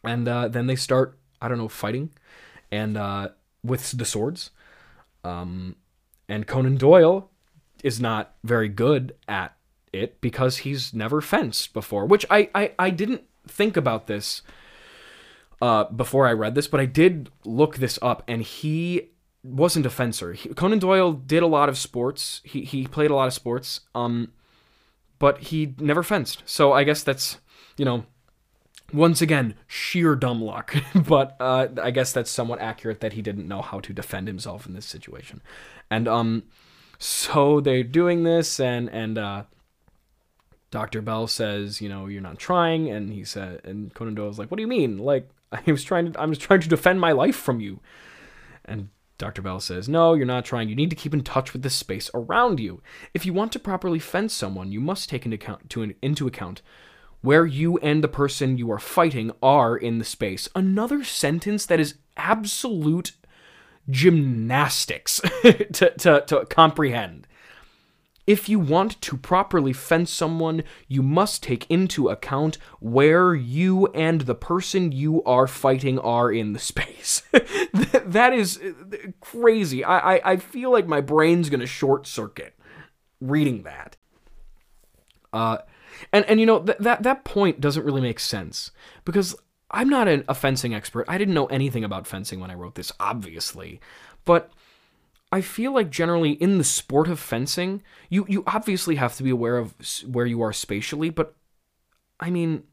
and uh, then they start I don't know fighting, and uh, with the swords, um, and Conan Doyle is not very good at it because he's never fenced before, which I I, I didn't think about this uh, before I read this, but I did look this up, and he wasn't a fencer. He, Conan Doyle did a lot of sports. He he played a lot of sports. Um, but he never fenced. So I guess that's you know once again, sheer dumb luck. but uh, I guess that's somewhat accurate that he didn't know how to defend himself in this situation. And um, so they're doing this, and and uh, Doctor Bell says, you know, you're not trying, and he said, and Conan Doyle's like, what do you mean? Like I was trying to, I was trying to defend my life from you. And Dr. Bell says, No, you're not trying. You need to keep in touch with the space around you. If you want to properly fence someone, you must take into account, to, into account where you and the person you are fighting are in the space. Another sentence that is absolute gymnastics to, to, to comprehend. If you want to properly fence someone, you must take into account where you and the person you are fighting are in the space. that is crazy. I, I, I feel like my brain's to short circuit reading that. Uh, and and you know th- that that point doesn't really make sense because I'm not an, a fencing expert. I didn't know anything about fencing when I wrote this, obviously, but I feel like generally in the sport of fencing, you you obviously have to be aware of where you are spatially, but I mean,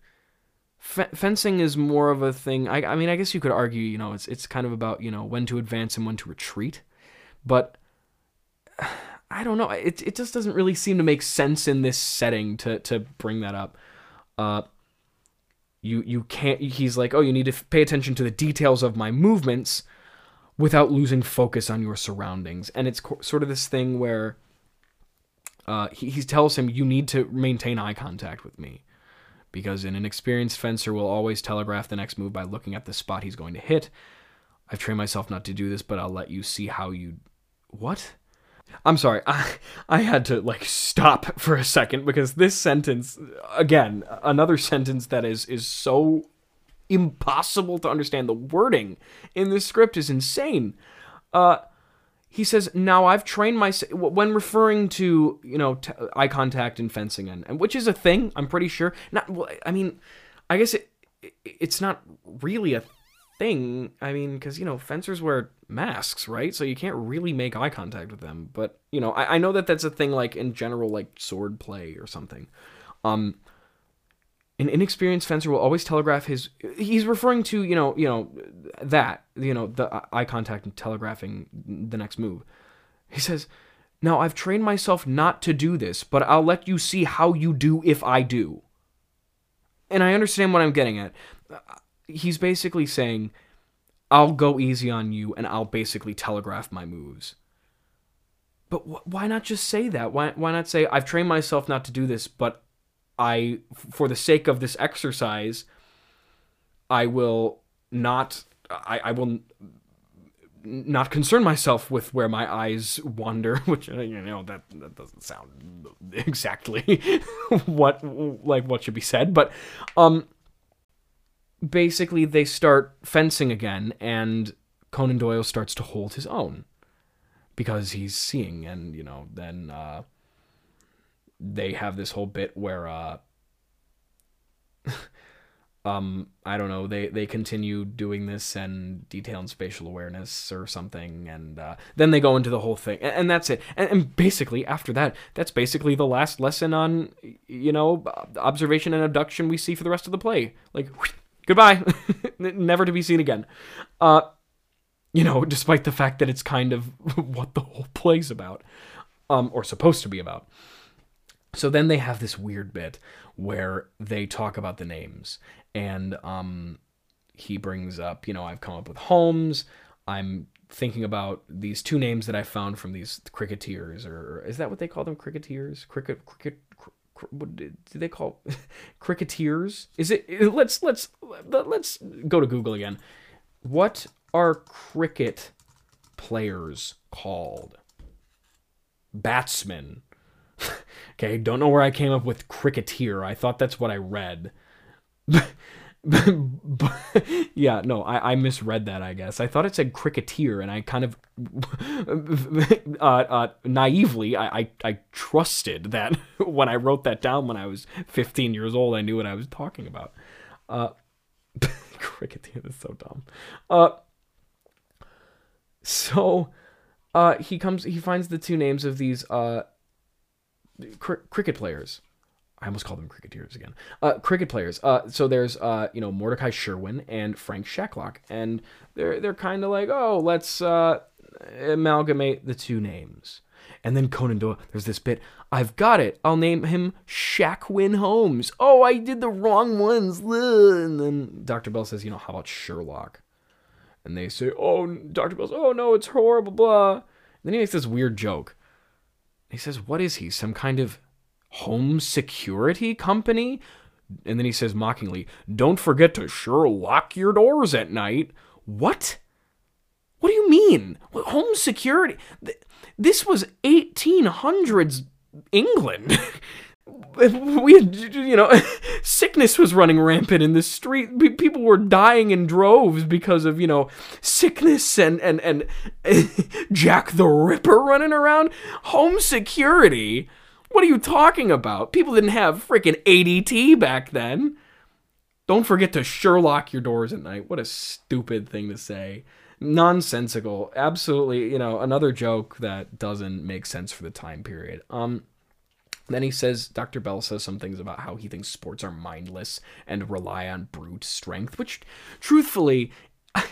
f- fencing is more of a thing. I, I mean, I guess you could argue, you know, it's it's kind of about you know when to advance and when to retreat, but I don't know. It it just doesn't really seem to make sense in this setting to to bring that up. Uh, you you can't. He's like, oh, you need to pay attention to the details of my movements without losing focus on your surroundings. And it's co- sort of this thing where uh, he, he tells him, you need to maintain eye contact with me. Because an inexperienced fencer will always telegraph the next move by looking at the spot he's going to hit. I've trained myself not to do this, but I'll let you see how you. What? I'm sorry. I, I had to like stop for a second because this sentence again, another sentence that is is so impossible to understand. The wording in this script is insane. Uh, he says, "Now I've trained myself when referring to you know t- eye contact and fencing, and, and which is a thing. I'm pretty sure. Not, well, I mean, I guess it, it it's not really a thing. I mean, because you know fencers wear masks, right? So you can't really make eye contact with them. But you know, I, I know that that's a thing like in general, like sword play or something. Um, an inexperienced fencer will always telegraph his he's referring to you know you know that you know the eye contact and telegraphing the next move he says now i've trained myself not to do this but i'll let you see how you do if i do and i understand what i'm getting at he's basically saying i'll go easy on you and i'll basically telegraph my moves. But wh- why not just say that? Why, why not say i've trained myself not to do this but I, for the sake of this exercise, I will not, I, I will not concern myself with where my eyes wander, which you know that that doesn't sound exactly what like what should be said, but um, basically they start fencing again, and Conan Doyle starts to hold his own because he's seeing, and you know then. Uh, they have this whole bit where uh um I don't know they they continue doing this and detail and spatial awareness or something and uh, then they go into the whole thing and, and that's it and, and, basically after that that's basically the last lesson on you know observation and abduction we see for the rest of the play like whoosh, goodbye never to be seen again uh you know despite the fact that it's kind of what the whole play's about um or supposed to be about so then they have this weird bit where they talk about the names, and um, he brings up, you know, I've come up with Holmes. I'm thinking about these two names that I found from these cricketers, or is that what they call them? Cricketers, cricket, cricket. What do they call cricketers? Is it? Let's let's let's go to Google again. What are cricket players called? Batsmen. okay, don't know where I came up with cricketer. I thought that's what I read. yeah, no, I, I misread that, I guess. I thought it said cricketer, and I kind of uh, uh, naively, I, I, I trusted that when I wrote that down when I was 15 years old, I knew what I was talking about. Uh, Cricket is so dumb. Uh, so, uh, he comes. He finds the two names of these uh, cr- cricket players. I almost called them cricketeers again. Uh, cricket players. Uh, so there's uh, you know Mordecai Sherwin and Frank Shacklock, and they're they're kind of like, oh, let's uh, amalgamate the two names. And then Conan Doyle, there's this bit. I've got it. I'll name him Shackwin Holmes. Oh, I did the wrong ones. And then Dr. Bell says, you know, how about Sherlock? And they say, oh, Dr. Bell says, oh no, it's horrible, blah. And then he makes this weird joke. He says, what is he? Some kind of home security company? And then he says mockingly, don't forget to sure lock your doors at night. What? What do you mean? Home security? This was 1800s England. we had, you know, sickness was running rampant in the street. People were dying in droves because of, you know, sickness and, and, and Jack the Ripper running around. Home security? What are you talking about? People didn't have freaking ADT back then. Don't forget to Sherlock your doors at night. What a stupid thing to say nonsensical. Absolutely, you know, another joke that doesn't make sense for the time period. Um then he says Dr. Bell says some things about how he thinks sports are mindless and rely on brute strength, which truthfully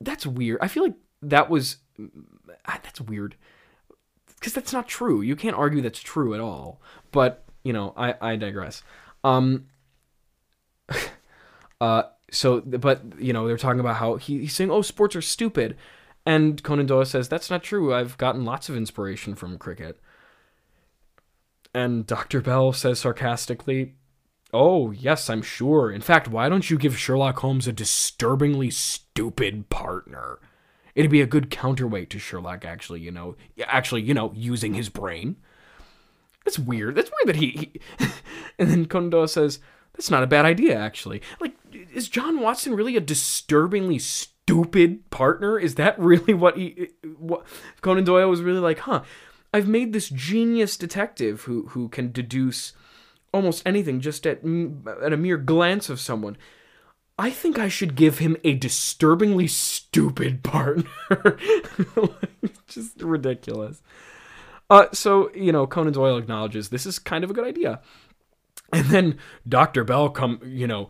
that's weird. I feel like that was that's weird. Cuz that's not true. You can't argue that's true at all. But, you know, I I digress. Um uh so but you know they're talking about how he, he's saying oh sports are stupid and conan doyle says that's not true i've gotten lots of inspiration from cricket and dr bell says sarcastically oh yes i'm sure in fact why don't you give sherlock holmes a disturbingly stupid partner it'd be a good counterweight to sherlock actually you know actually you know using his brain that's weird that's weird that he, he... and then doyle says that's not a bad idea, actually. Like, is John Watson really a disturbingly stupid partner? Is that really what he, what Conan Doyle was really like? Huh? I've made this genius detective who who can deduce almost anything just at at a mere glance of someone. I think I should give him a disturbingly stupid partner. just ridiculous. Uh, so you know, Conan Doyle acknowledges this is kind of a good idea. And then Dr. Bell come, you know,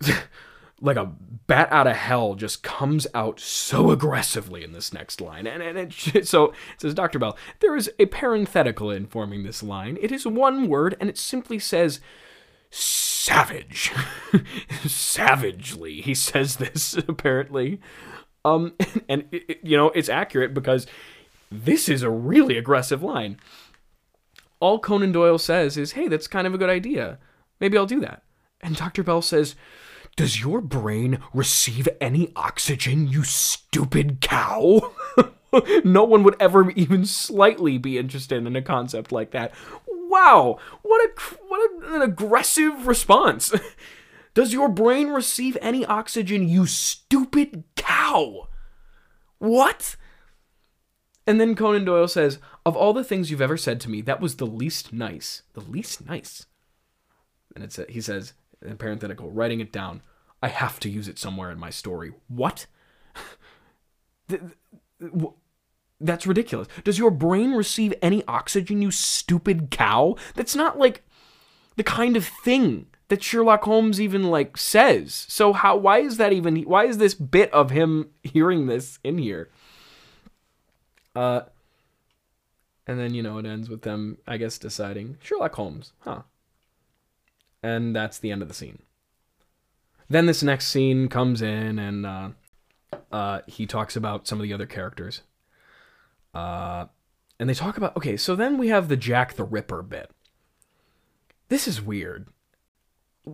like a bat out of hell just comes out so aggressively in this next line. And, and it, so it says, Dr. Bell, there is a parenthetical informing this line. It is one word and it simply says, savage. Savagely. He says this, apparently. Um, and, it, you know, it's accurate because this is a really aggressive line all Conan Doyle says is, hey, that's kind of a good idea. Maybe I'll do that. And Dr. Bell says, Does your brain receive any oxygen, you stupid cow? no one would ever even slightly be interested in a concept like that. Wow, what a what an aggressive response. Does your brain receive any oxygen, you stupid cow? What? And then Conan Doyle says, Of all the things you've ever said to me, that was the least nice. The least nice. And it's he says, in parenthetical, writing it down, I have to use it somewhere in my story. What? That's ridiculous. Does your brain receive any oxygen, you stupid cow? That's not like the kind of thing that Sherlock Holmes even like says. So how why is that even why is this bit of him hearing this in here? Uh, and then, you know, it ends with them, I guess, deciding Sherlock Holmes, huh? And that's the end of the scene. Then this next scene comes in, and uh, uh, he talks about some of the other characters. And they talk about okay, so then we have the Jack the Ripper bit. This is weird.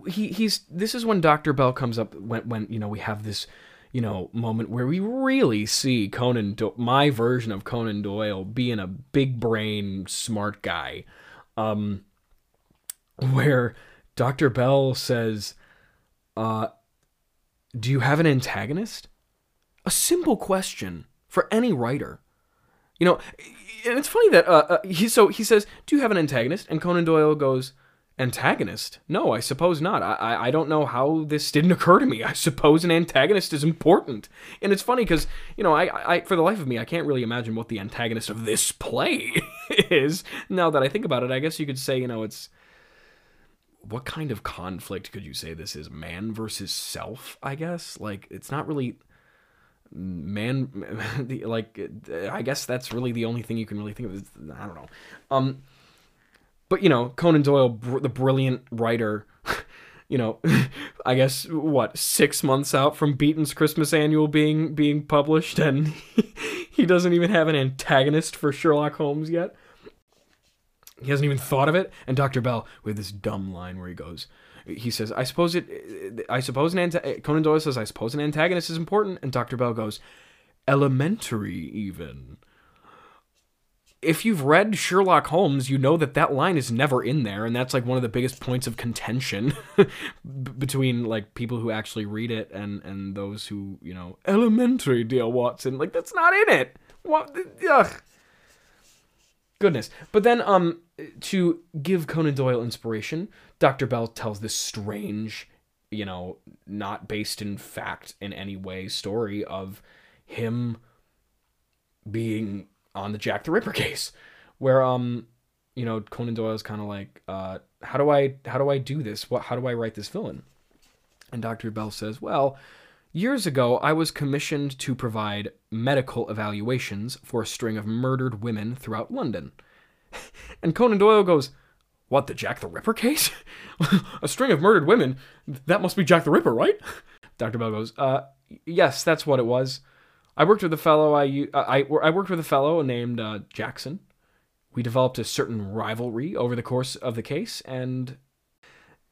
He he's this is when Doctor Bell comes up when when you know we have this you know, moment where we really see Conan, Do- my version of Conan Doyle, being a big brain, smart guy. Um, where Dr. Bell says, uh, Do you have an antagonist? A simple question for any writer. You know, and it's funny that uh, uh, he so he says, "Do you have an antagonist?" And Conan Doyle goes, Antagonist? No, I suppose not. I, I, I don't know how this didn't occur to me. I suppose an antagonist is important. And it's funny because, you know, I, I, for the life of me, I can't really imagine what the antagonist of this play is. Now that I think about it, I guess you could say, you know, it's. What kind of conflict could you say this is? Man versus self, I guess? Like, it's not really man like i guess that's really the only thing you can really think of i don't know. Um but you know conan doyle br- the brilliant writer you know i guess what six months out from beeton's christmas annual being being published and he doesn't even have an antagonist for sherlock holmes yet? He hasn't even thought of it? And dr bell with this dumb line where he goes he says, "I suppose it. I suppose an anta- Conan Doyle says, I suppose an antagonist is important." And Doctor Bell goes, "Elementary, even." If you've read Sherlock Holmes, you know that that line is never in there, and that's like one of the biggest points of contention between like people who actually read it and and those who you know elementary, dear Watson. Like that's not in it. What? Ugh goodness. But then, um, to give Conan Doyle inspiration, Dr. Bell tells this strange, you know, not based in fact in any way story of him being on the Jack the Ripper case, where um, you know, Conan Doyle is kind of like, uh, how do I how do I do this? What how do I write this villain? And Dr. Bell says, well. Years ago, I was commissioned to provide medical evaluations for a string of murdered women throughout London. And Conan Doyle goes, What, the Jack the Ripper case? a string of murdered women? That must be Jack the Ripper, right? Dr. Bell goes, uh, Yes, that's what it was. I worked with a fellow I, uh, I, I worked with a fellow named uh, Jackson. We developed a certain rivalry over the course of the case, and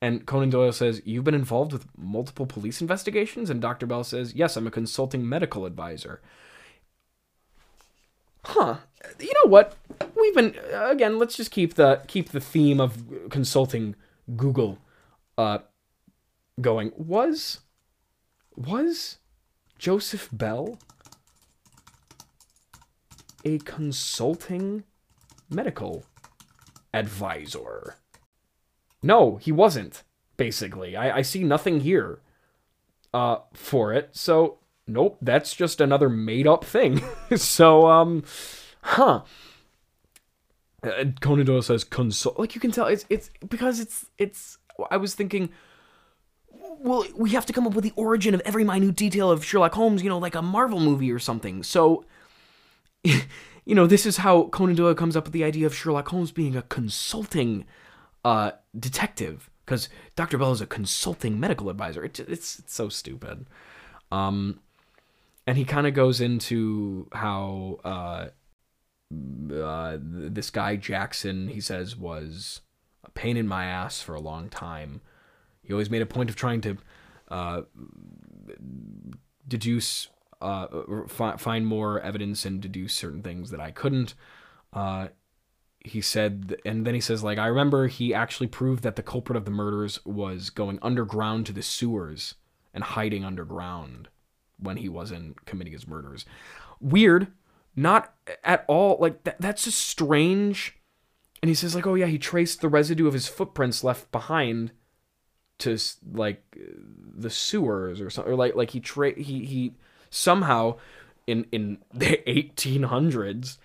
and Conan Doyle says, You've been involved with multiple police investigations? And Dr. Bell says, Yes, I'm a consulting medical advisor. Huh. You know what? We've been again, let's just keep the keep the theme of consulting Google uh going. Was was Joseph Bell a consulting medical advisor? No, he wasn't, basically. I, I see nothing here uh, for it. So, nope, that's just another made up thing. so, um, huh. Uh, Conan Doyle says consult. Like you can tell, it's it's because it's it's. I was thinking, well, we have to come up with the origin of every minute detail of Sherlock Holmes. You know, like a Marvel movie or something. So, you know, this is how Conan Doyle comes up with the idea of Sherlock Holmes being a consulting uh, detective because Dr. Bell is a consulting medical advisor. It, it's, it's so stupid. Um, and he kind of goes into how uh, uh, this guy Jackson, he says, was a pain in my ass for a long time. He always made a point of trying to uh, deduce, uh, find more evidence and deduce certain things that I couldn't. Uh, he said, and then he says, like, I remember he actually proved that the culprit of the murders was going underground to the sewers and hiding underground when he wasn't committing his murders. Weird, not at all. Like, that, that's just strange. And he says, like, oh yeah, he traced the residue of his footprints left behind to like the sewers or something. Or like, like he tra- he he somehow in in the 1800s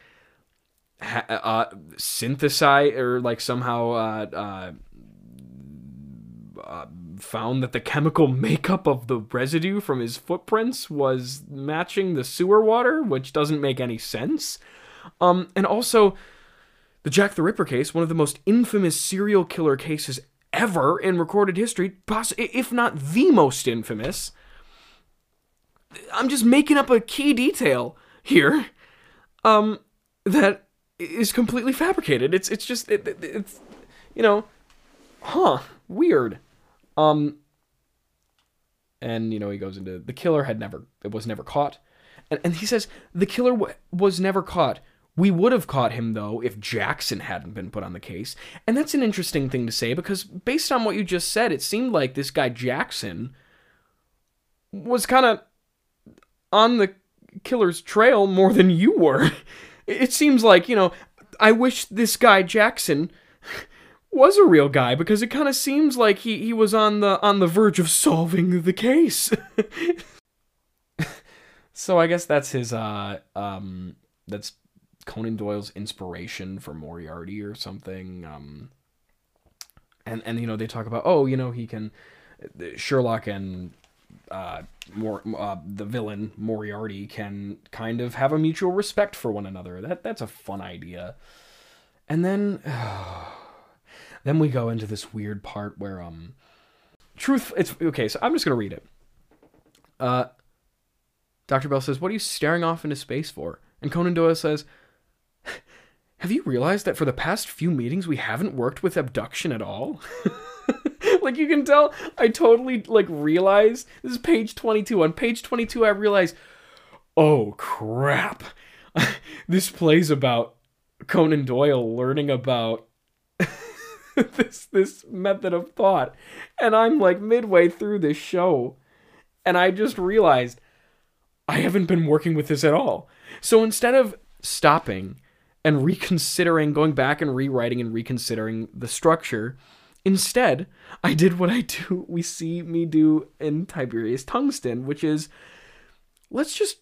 ha- uh, synthesize or like somehow uh, uh, uh, found that the chemical makeup of the residue from his footprints was matching the sewer water, which doesn't make any sense. Um, and also, the Jack the Ripper case, one of the most infamous serial killer cases ever in recorded history, poss- if not the most infamous. I'm just making up a key detail here. Um, that is completely fabricated. It's it's just it, it, it's you know, huh, weird. Um and you know he goes into the killer had never it was never caught. And and he says the killer w- was never caught. We would have caught him though if Jackson hadn't been put on the case. And that's an interesting thing to say because based on what you just said, it seemed like this guy Jackson was kind of on the killer's trail more than you were. It seems like, you know, I wish this guy Jackson was a real guy because it kind of seems like he, he was on the on the verge of solving the case. so I guess that's his uh um that's Conan Doyle's inspiration for Moriarty or something. Um and and you know they talk about oh you know he can Sherlock and uh, more uh, the villain Moriarty can kind of have a mutual respect for one another. That that's a fun idea. And then then we go into this weird part where um truth it's okay, so I'm just going to read it. Uh Dr. Bell says, "What are you staring off into space for?" And Conan Doyle says, "Have you realized that for the past few meetings we haven't worked with abduction at all?" like you can tell I totally like realize this is page 22. On page 22 I realize oh crap. this plays about Conan Doyle learning about this this method of thought and I'm like midway through this show and I just realized I haven't been working with this at all. So instead of stopping and reconsidering going back and rewriting and reconsidering the structure Instead, I did what I do, we see me do in Tiberius Tungsten, which is let's just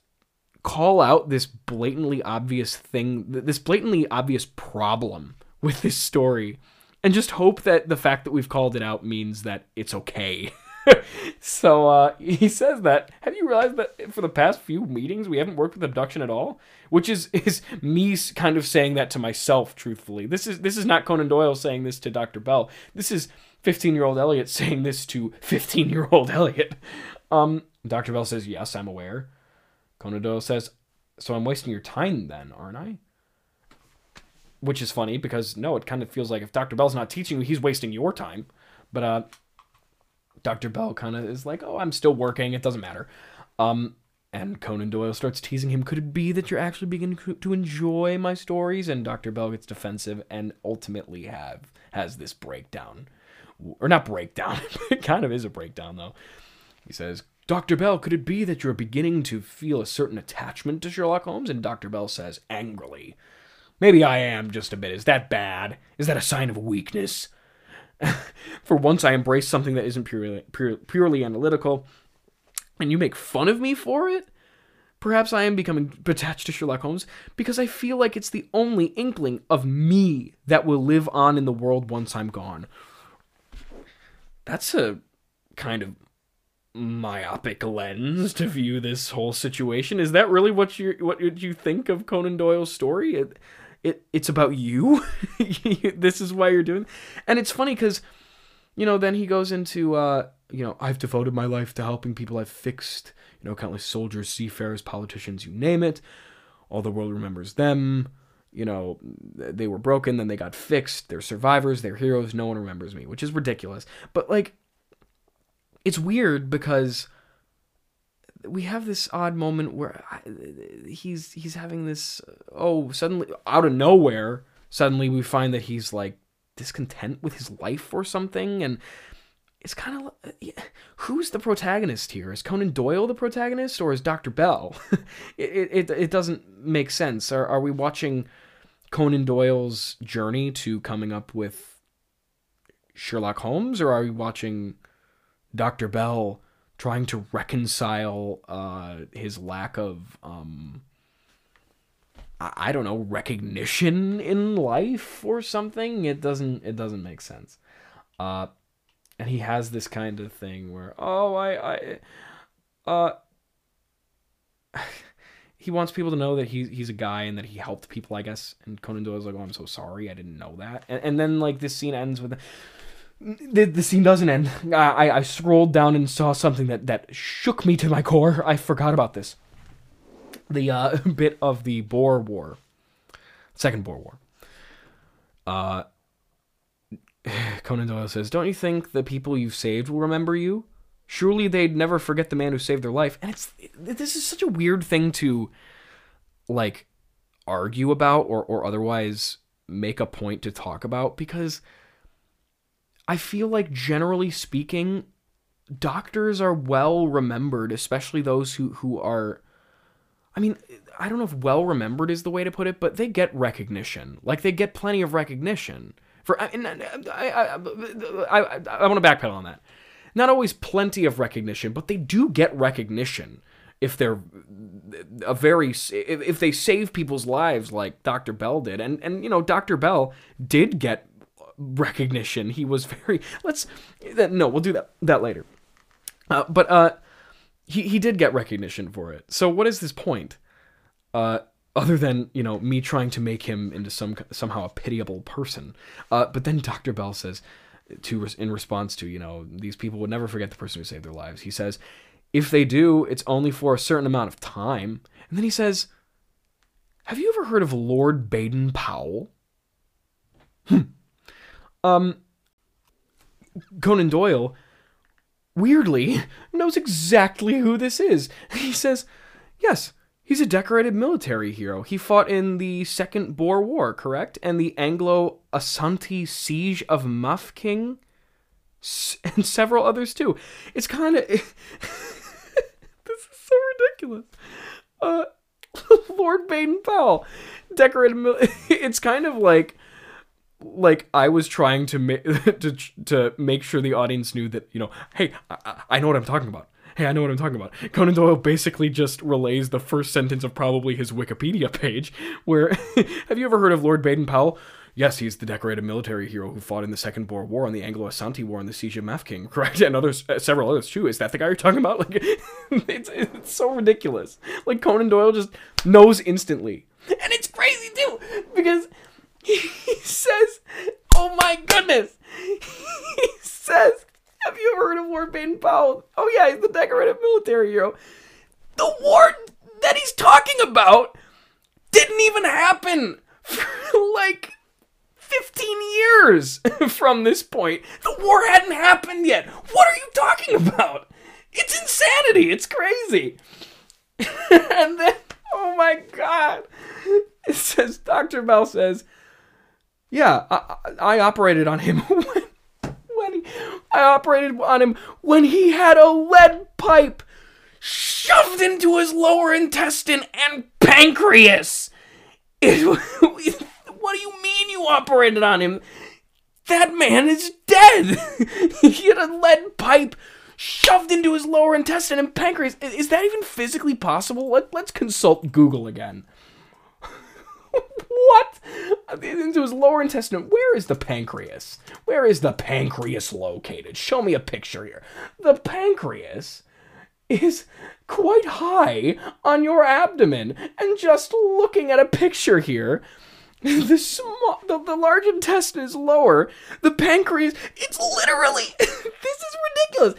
call out this blatantly obvious thing, this blatantly obvious problem with this story, and just hope that the fact that we've called it out means that it's okay. so uh, he says that. Have you realized that for the past few meetings we haven't worked with abduction at all? Which is is me kind of saying that to myself. Truthfully, this is this is not Conan Doyle saying this to Doctor Bell. This is 15 year old Elliott saying this to 15 year old Elliott. Um, Doctor Bell says, "Yes, I'm aware." Conan Doyle says, "So I'm wasting your time then, aren't I?" Which is funny because no, it kind of feels like if Doctor Bell's not teaching you, he's wasting your time. But uh, Dr. Bell kind of is like, "Oh, I'm still working. It doesn't matter." Um, and Conan Doyle starts teasing him. Could it be that you're actually beginning to enjoy my stories? And Dr. Bell gets defensive and ultimately have has this breakdown, or not breakdown. it kind of is a breakdown though. He says, Dr. Bell, could it be that you're beginning to feel a certain attachment to Sherlock Holmes? And Dr. Bell says angrily, Maybe I am just a bit. Is that bad? Is that a sign of weakness? For once, I embrace something that isn't purely, pure, purely analytical, and you make fun of me for it? Perhaps I am becoming attached to Sherlock Holmes because I feel like it's the only inkling of me that will live on in the world once I'm gone. That's a kind of myopic lens to view this whole situation. Is that really what you what you think of Conan Doyle's story? It, it it's about you. this is why you're doing. And it's funny cuz you know, then he goes into uh, you know, I've devoted my life to helping people I've fixed, you know, countless soldiers, seafarers, politicians, you name it. All the world remembers them. You know, they were broken, then they got fixed. They're survivors, they're heroes. No one remembers me, which is ridiculous. But like it's weird because we have this odd moment where he's he's having this oh suddenly out of nowhere suddenly we find that he's like discontent with his life or something and it's kind of who's the protagonist here? Is conan doyle the protagonist or is dr bell? It, it, it doesn't make sense. Are, are we watching conan doyle's journey to coming up with sherlock holmes or are we watching dr bell trying to reconcile uh, his lack of um, I, I don't know recognition in life or something. It doesn't it doesn't make sense. Uh, and he has this kind of thing where oh I I uh he wants people to know that he's he's a guy and that he helped people I guess and Conan Doyle's like oh I'm so sorry I didn't know that and, and then like this scene ends with the, the scene doesn't end. I, I scrolled down and saw something that, that shook me to my core. I forgot about this. The uh, bit of the Boer War, Second Boer War. Uh, Conan Doyle says, "Don't you think the people you've saved will remember you? Surely they'd never forget the man who saved their life." And it's this is such a weird thing to like argue about or or otherwise make a point to talk about because I feel like generally speaking, doctors are well remembered, especially those who who are I mean, I don't know if well remembered is the way to put it, but they get recognition. Like they get plenty of recognition For I, I, I, I, I, want to backpedal on that. Not always plenty of recognition, but they do get recognition if they're a very if they save people's lives like Dr. Bell did. And and you know, Dr. Bell did get recognition. He was very let's no, we'll do that that later. Uh, but uh he he did get recognition for it. So what is this point? Uh other than you know me trying to make him into some somehow a pitiable person. Uh, but then Dr. Bell says to in response to you know these people would never forget the person who saved their lives. He says, if they do, it's only for a certain amount of time. And then he says, have you ever heard of Lord Baden Powell? Hmm. Um, Conan Doyle, weirdly, knows exactly who this is. He says, yes, He's a decorated military hero. He fought in the Second Boer War, correct? And the Anglo Asante siege of Mafeking, and several others too. It's kind of. this is so ridiculous. Uh, Lord Baden Powell, decorated. Mil- it's kind of like. Like I was trying to make to to make sure the audience knew that you know, hey, I, I know what I'm talking about hey, I know what I'm talking about. Conan Doyle basically just relays the first sentence of probably his Wikipedia page, where, have you ever heard of Lord Baden Powell? Yes, he's the decorated military hero who fought in the Second Boer War, on the Anglo-Asante War, and the Siege of Mafeking, correct? And others, uh, several others too. Is that the guy you're talking about? Like, it's, it's so ridiculous. Like Conan Doyle just knows instantly, and it's crazy too because he says, "Oh my goodness," he says have you ever heard of Lord Baden Powell? Oh yeah, he's the decorated military hero. The war that he's talking about didn't even happen for like 15 years from this point. The war hadn't happened yet. What are you talking about? It's insanity. It's crazy. and then, oh my god. It says, Dr. Bell says, yeah, I, I operated on him when when he, I operated on him when he had a lead pipe shoved into his lower intestine and pancreas. It, what do you mean you operated on him? That man is dead. he had a lead pipe shoved into his lower intestine and pancreas. Is that even physically possible? Let, let's consult Google again. Into his lower intestine. Where is the pancreas? Where is the pancreas located? Show me a picture here. The pancreas is quite high on your abdomen. And just looking at a picture here, the small, the, the large intestine is lower. The pancreas, it's literally, this is ridiculous.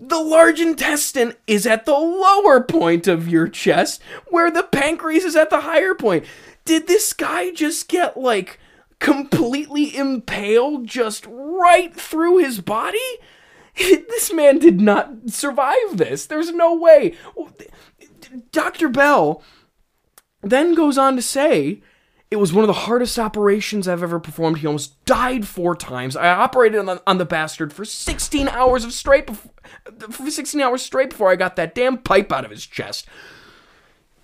The large intestine is at the lower point of your chest, where the pancreas is at the higher point did this guy just get like completely impaled just right through his body? this man did not survive this. There's no way. Dr. Bell then goes on to say it was one of the hardest operations I've ever performed. He almost died four times. I operated on the, on the bastard for 16 hours of straight for 16 hours straight before I got that damn pipe out of his chest.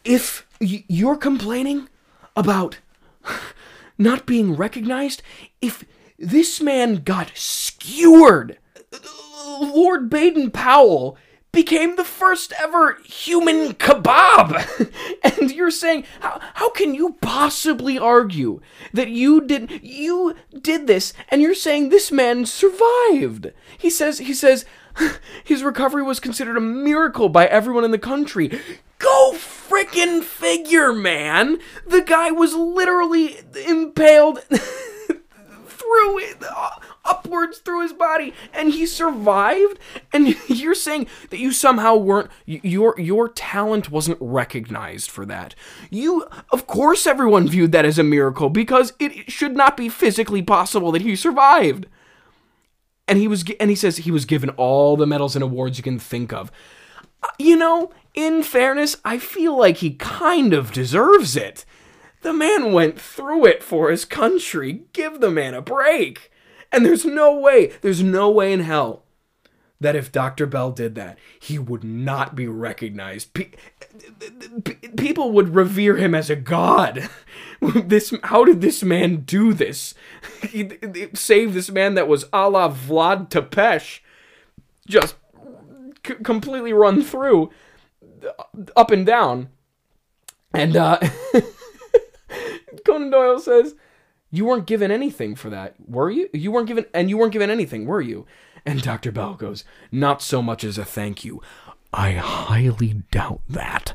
If you're complaining about not being recognized, if this man got skewered, Lord Baden Powell became the first ever human kebab. and you're saying, how, how can you possibly argue that you did you did this and you're saying this man survived? He says he says his recovery was considered a miracle by everyone in the country. Go freaking figure, man! The guy was literally impaled through it, uh, upwards through his body, and he survived. And you're saying that you somehow weren't your your talent wasn't recognized for that. You, of course, everyone viewed that as a miracle because it should not be physically possible that he survived. And he was, and he says he was given all the medals and awards you can think of. You know, in fairness, I feel like he kind of deserves it. The man went through it for his country. Give the man a break. And there's no way, there's no way in hell that if Dr. Bell did that, he would not be recognized. Pe- people would revere him as a god. this how did this man do this? he, he save this man that was a la Vlad Tepesh, just c- completely run through, up and down. And uh, Conan Doyle says, "You weren't given anything for that, were you? You weren't given, and you weren't given anything, were you?" And Dr. Bell goes, Not so much as a thank you. I highly doubt that.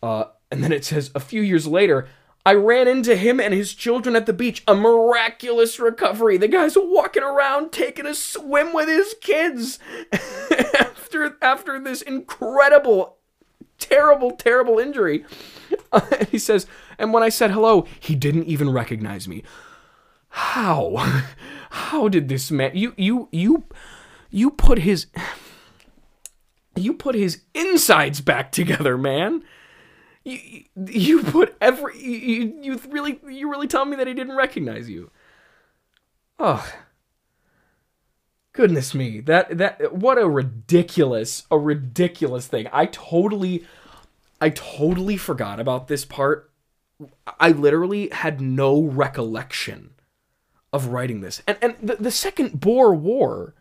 Uh, and then it says, A few years later, I ran into him and his children at the beach. A miraculous recovery. The guy's walking around taking a swim with his kids after after this incredible, terrible, terrible injury. Uh, he says, and when I said hello, he didn't even recognize me. How? How did this man you you you you put his you put his insides back together, man. You, you put every you, you really you really tell me that he didn't recognize you. Oh. Goodness me. That that what a ridiculous a ridiculous thing. I totally I totally forgot about this part. I literally had no recollection of writing this. And and the, the second Boer War,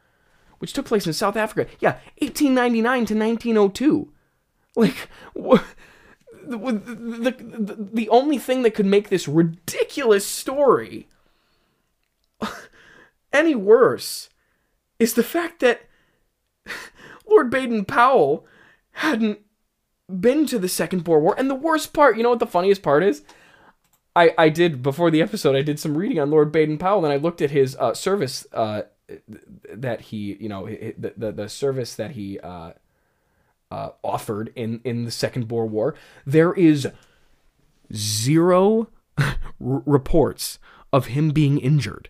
which took place in South Africa, yeah, 1899 to 1902. Like, what? The, the, the, only thing that could make this ridiculous story any worse is the fact that Lord Baden Powell hadn't been to the Second Boer War. And the worst part, you know what the funniest part is? I, I did before the episode. I did some reading on Lord Baden Powell, and I looked at his uh, service uh, that he, you know, the the, the service that he uh, uh, offered in in the Second Boer War. There is zero reports of him being injured.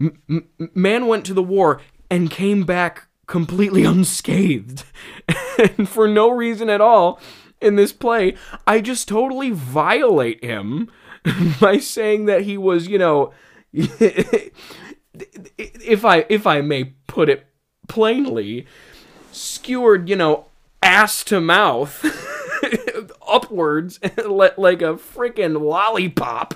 M- m- man went to the war and came back completely unscathed, and for no reason at all in this play, I just totally violate him by saying that he was, you know, if I if I may put it plainly, skewered, you know, ass to mouth upwards like a freaking lollipop.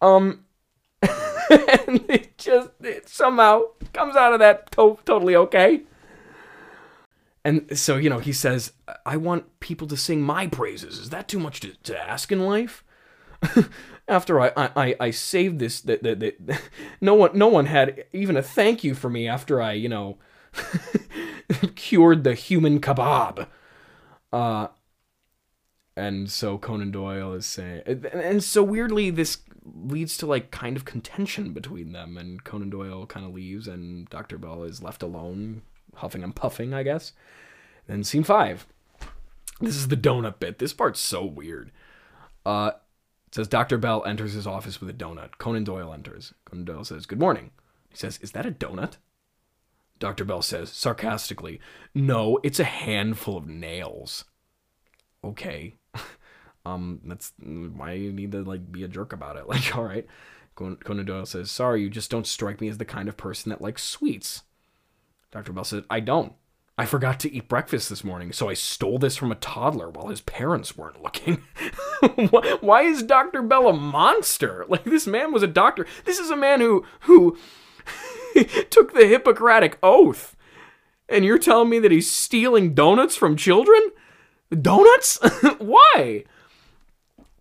Um and it just it somehow comes out of that to- totally okay. And so, you know, he says, I want people to sing my praises. Is that too much to, to ask in life? after I, I, I saved this, that, that, that, no one, no one had even a thank you for me after I, you know, cured the human kebab. Uh, and so Conan Doyle is saying, and so weirdly, this leads to like kind of contention between them, and Conan Doyle kind of leaves, and Dr. Bell is left alone huffing and puffing, I guess. Then scene five. This is the donut bit. This part's so weird. Uh, it says Dr. Bell enters his office with a donut. Conan Doyle enters. Conan Doyle says, Good morning. He says, Is that a donut? Dr. Bell says, sarcastically, No, it's a handful of nails. Okay. um, that's why you need to like be a jerk about it. Like, all right. Conan Doyle says, Sorry, you just don't strike me as the kind of person that likes sweets. Dr. Bell said, I don't. I forgot to eat breakfast this morning, so I stole this from a toddler while his parents weren't looking. Why is Dr. Bell a monster? Like this man was a doctor. This is a man who who took the Hippocratic oath. And you're telling me that he's stealing donuts from children? Donuts? Why?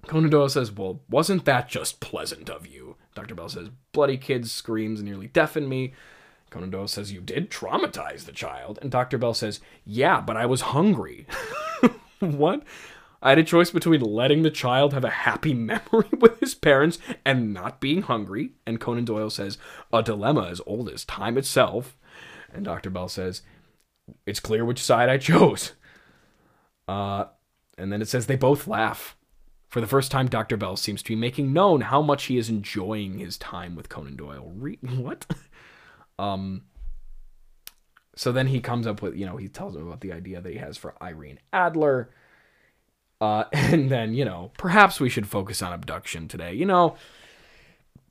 Conan Doyle says, Well, wasn't that just pleasant of you? Dr. Bell says, Bloody kid's screams nearly deafened me. Conan Doyle says, You did traumatize the child. And Dr. Bell says, Yeah, but I was hungry. what? I had a choice between letting the child have a happy memory with his parents and not being hungry. And Conan Doyle says, A dilemma as old as time itself. And Dr. Bell says, It's clear which side I chose. Uh, and then it says they both laugh. For the first time, Dr. Bell seems to be making known how much he is enjoying his time with Conan Doyle. Re- what? Um, so then he comes up with, you know, he tells him about the idea that he has for Irene Adler. Uh, and then, you know, perhaps we should focus on abduction today. You know,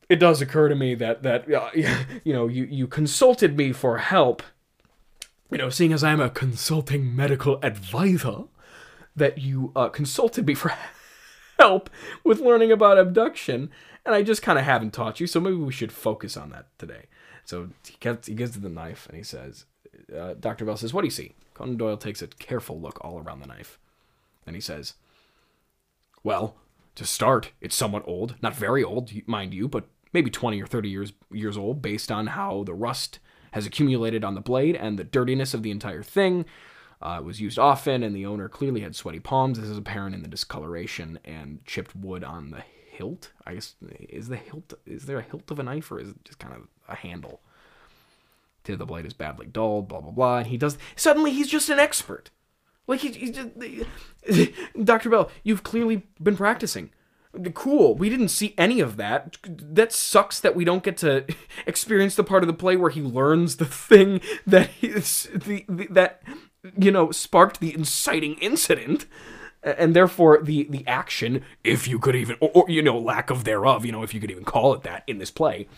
it does occur to me that that uh, you know you you consulted me for help you know, seeing as I'm a consulting medical advisor, that you uh, consulted me for help with learning about abduction, and I just kind of haven't taught you, so maybe we should focus on that today. So he gets, he gives the knife and he says, uh, Dr. Bell says, What do you see? Conan Doyle takes a careful look all around the knife. And he says, Well, to start, it's somewhat old. Not very old, mind you, but maybe 20 or 30 years, years old based on how the rust has accumulated on the blade and the dirtiness of the entire thing. Uh, it was used often, and the owner clearly had sweaty palms. This is apparent in the discoloration and chipped wood on the hilt. I guess is the hilt is there a hilt of a knife or is it just kind of a handle? The blade is badly dulled, blah blah blah. And he does suddenly he's just an expert. Like he, just, Dr. Bell, you've clearly been practicing. Cool. We didn't see any of that. That sucks that we don't get to experience the part of the play where he learns the thing that is the, the that you know sparked the inciting incident and therefore the the action if you could even or, or, you know lack of thereof you know if you could even call it that in this play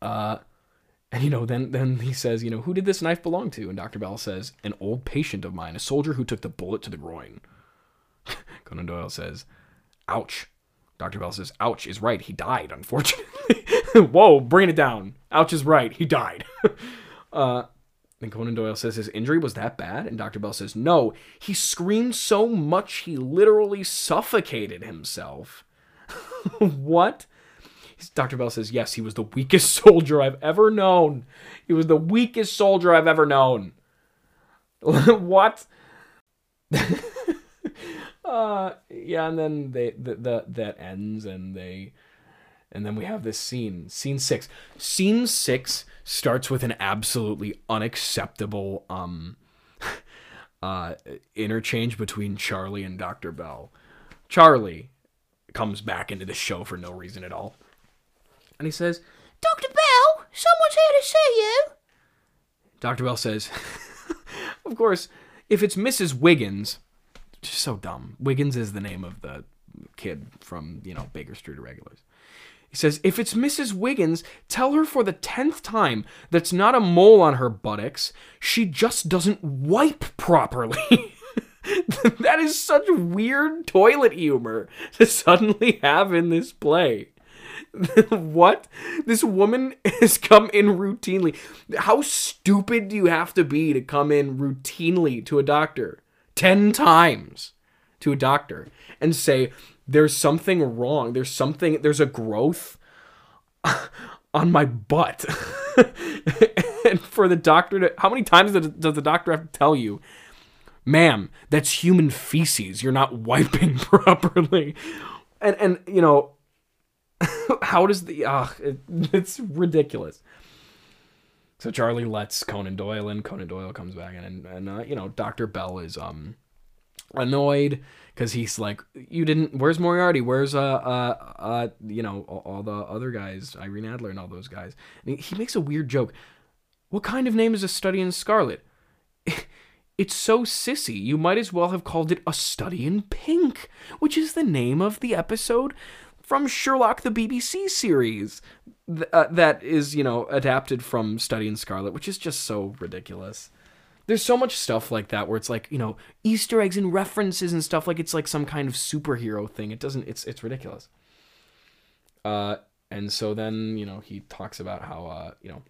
uh and you know, then then he says, you know, who did this knife belong to? And Dr. Bell says, an old patient of mine, a soldier who took the bullet to the groin. Conan Doyle says, ouch. Dr. Bell says, ouch is right. He died, unfortunately. Whoa, bring it down. Ouch is right. He died. uh, and Conan Doyle says his injury was that bad, and Dr. Bell says no. He screamed so much he literally suffocated himself. what? Dr. Bell says, yes, he was the weakest soldier I've ever known. He was the weakest soldier I've ever known. what? uh, yeah, and then they the, the that ends, and they, and then we have this scene, scene six. Scene six starts with an absolutely unacceptable um, uh, interchange between Charlie and Dr. Bell. Charlie comes back into the show for no reason at all and he says, Dr. Bell, someone's here to see you. Dr. Bell says, Of course, if it's Mrs. Wiggins, just so dumb. Wiggins is the name of the kid from, you know, Baker Street Irregulars. He says, If it's Mrs. Wiggins, tell her for the tenth time that's not a mole on her buttocks. She just doesn't wipe properly. that is such weird toilet humor to suddenly have in this play. what? This woman has come in routinely. How stupid do you have to be to come in routinely to a doctor? 10 times to a doctor and say, there's something wrong. There's something, there's a growth on my butt. and for the doctor to, how many times does the doctor have to tell you, ma'am, that's human feces. You're not wiping properly. And, and, you know, how does the ah it, it's ridiculous. So charlie lets conan doyle in. Conan doyle comes back in and, and uh, you know dr bell is um annoyed because he's like you didn't where's moriarty? Where's uh uh uh you know all, the other guys irene adler and all those guys? And he makes a weird joke. What kind of name is a study in scarlet? It's so sissy, you might as well have called it A Study in Pink, which is the name of the episode from Sherlock the BBC series th- uh, that is, you know, adapted from Study in Scarlet, which is just so ridiculous. There's so much stuff like that where it's like, you know, Easter eggs and references and stuff like it's like some kind of superhero thing. It doesn't it's it's ridiculous. Uh and so then, you know, he talks about how uh, you know,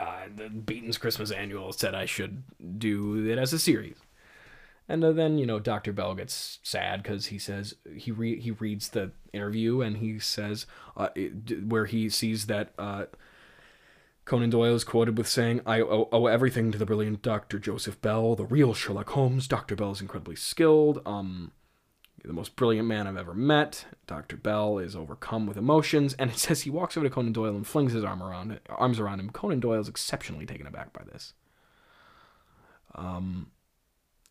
uh, the Beeton's Christmas Annual said I should do it as a series. And then you know Dr. Bell gets sad because he says he re- he reads the interview and he says uh, it, where he sees that uh, Conan Doyle is quoted with saying, "I owe, owe, everything to the brilliant Dr. Joseph Bell, the real Sherlock Holmes. Dr. Bell is incredibly skilled. Um, the most brilliant man I've ever met. Dr. Bell is overcome with emotions, and it says he walks over to Conan Doyle and flings his arm around arms around him. Conan Doyle is exceptionally taken aback by this. Um."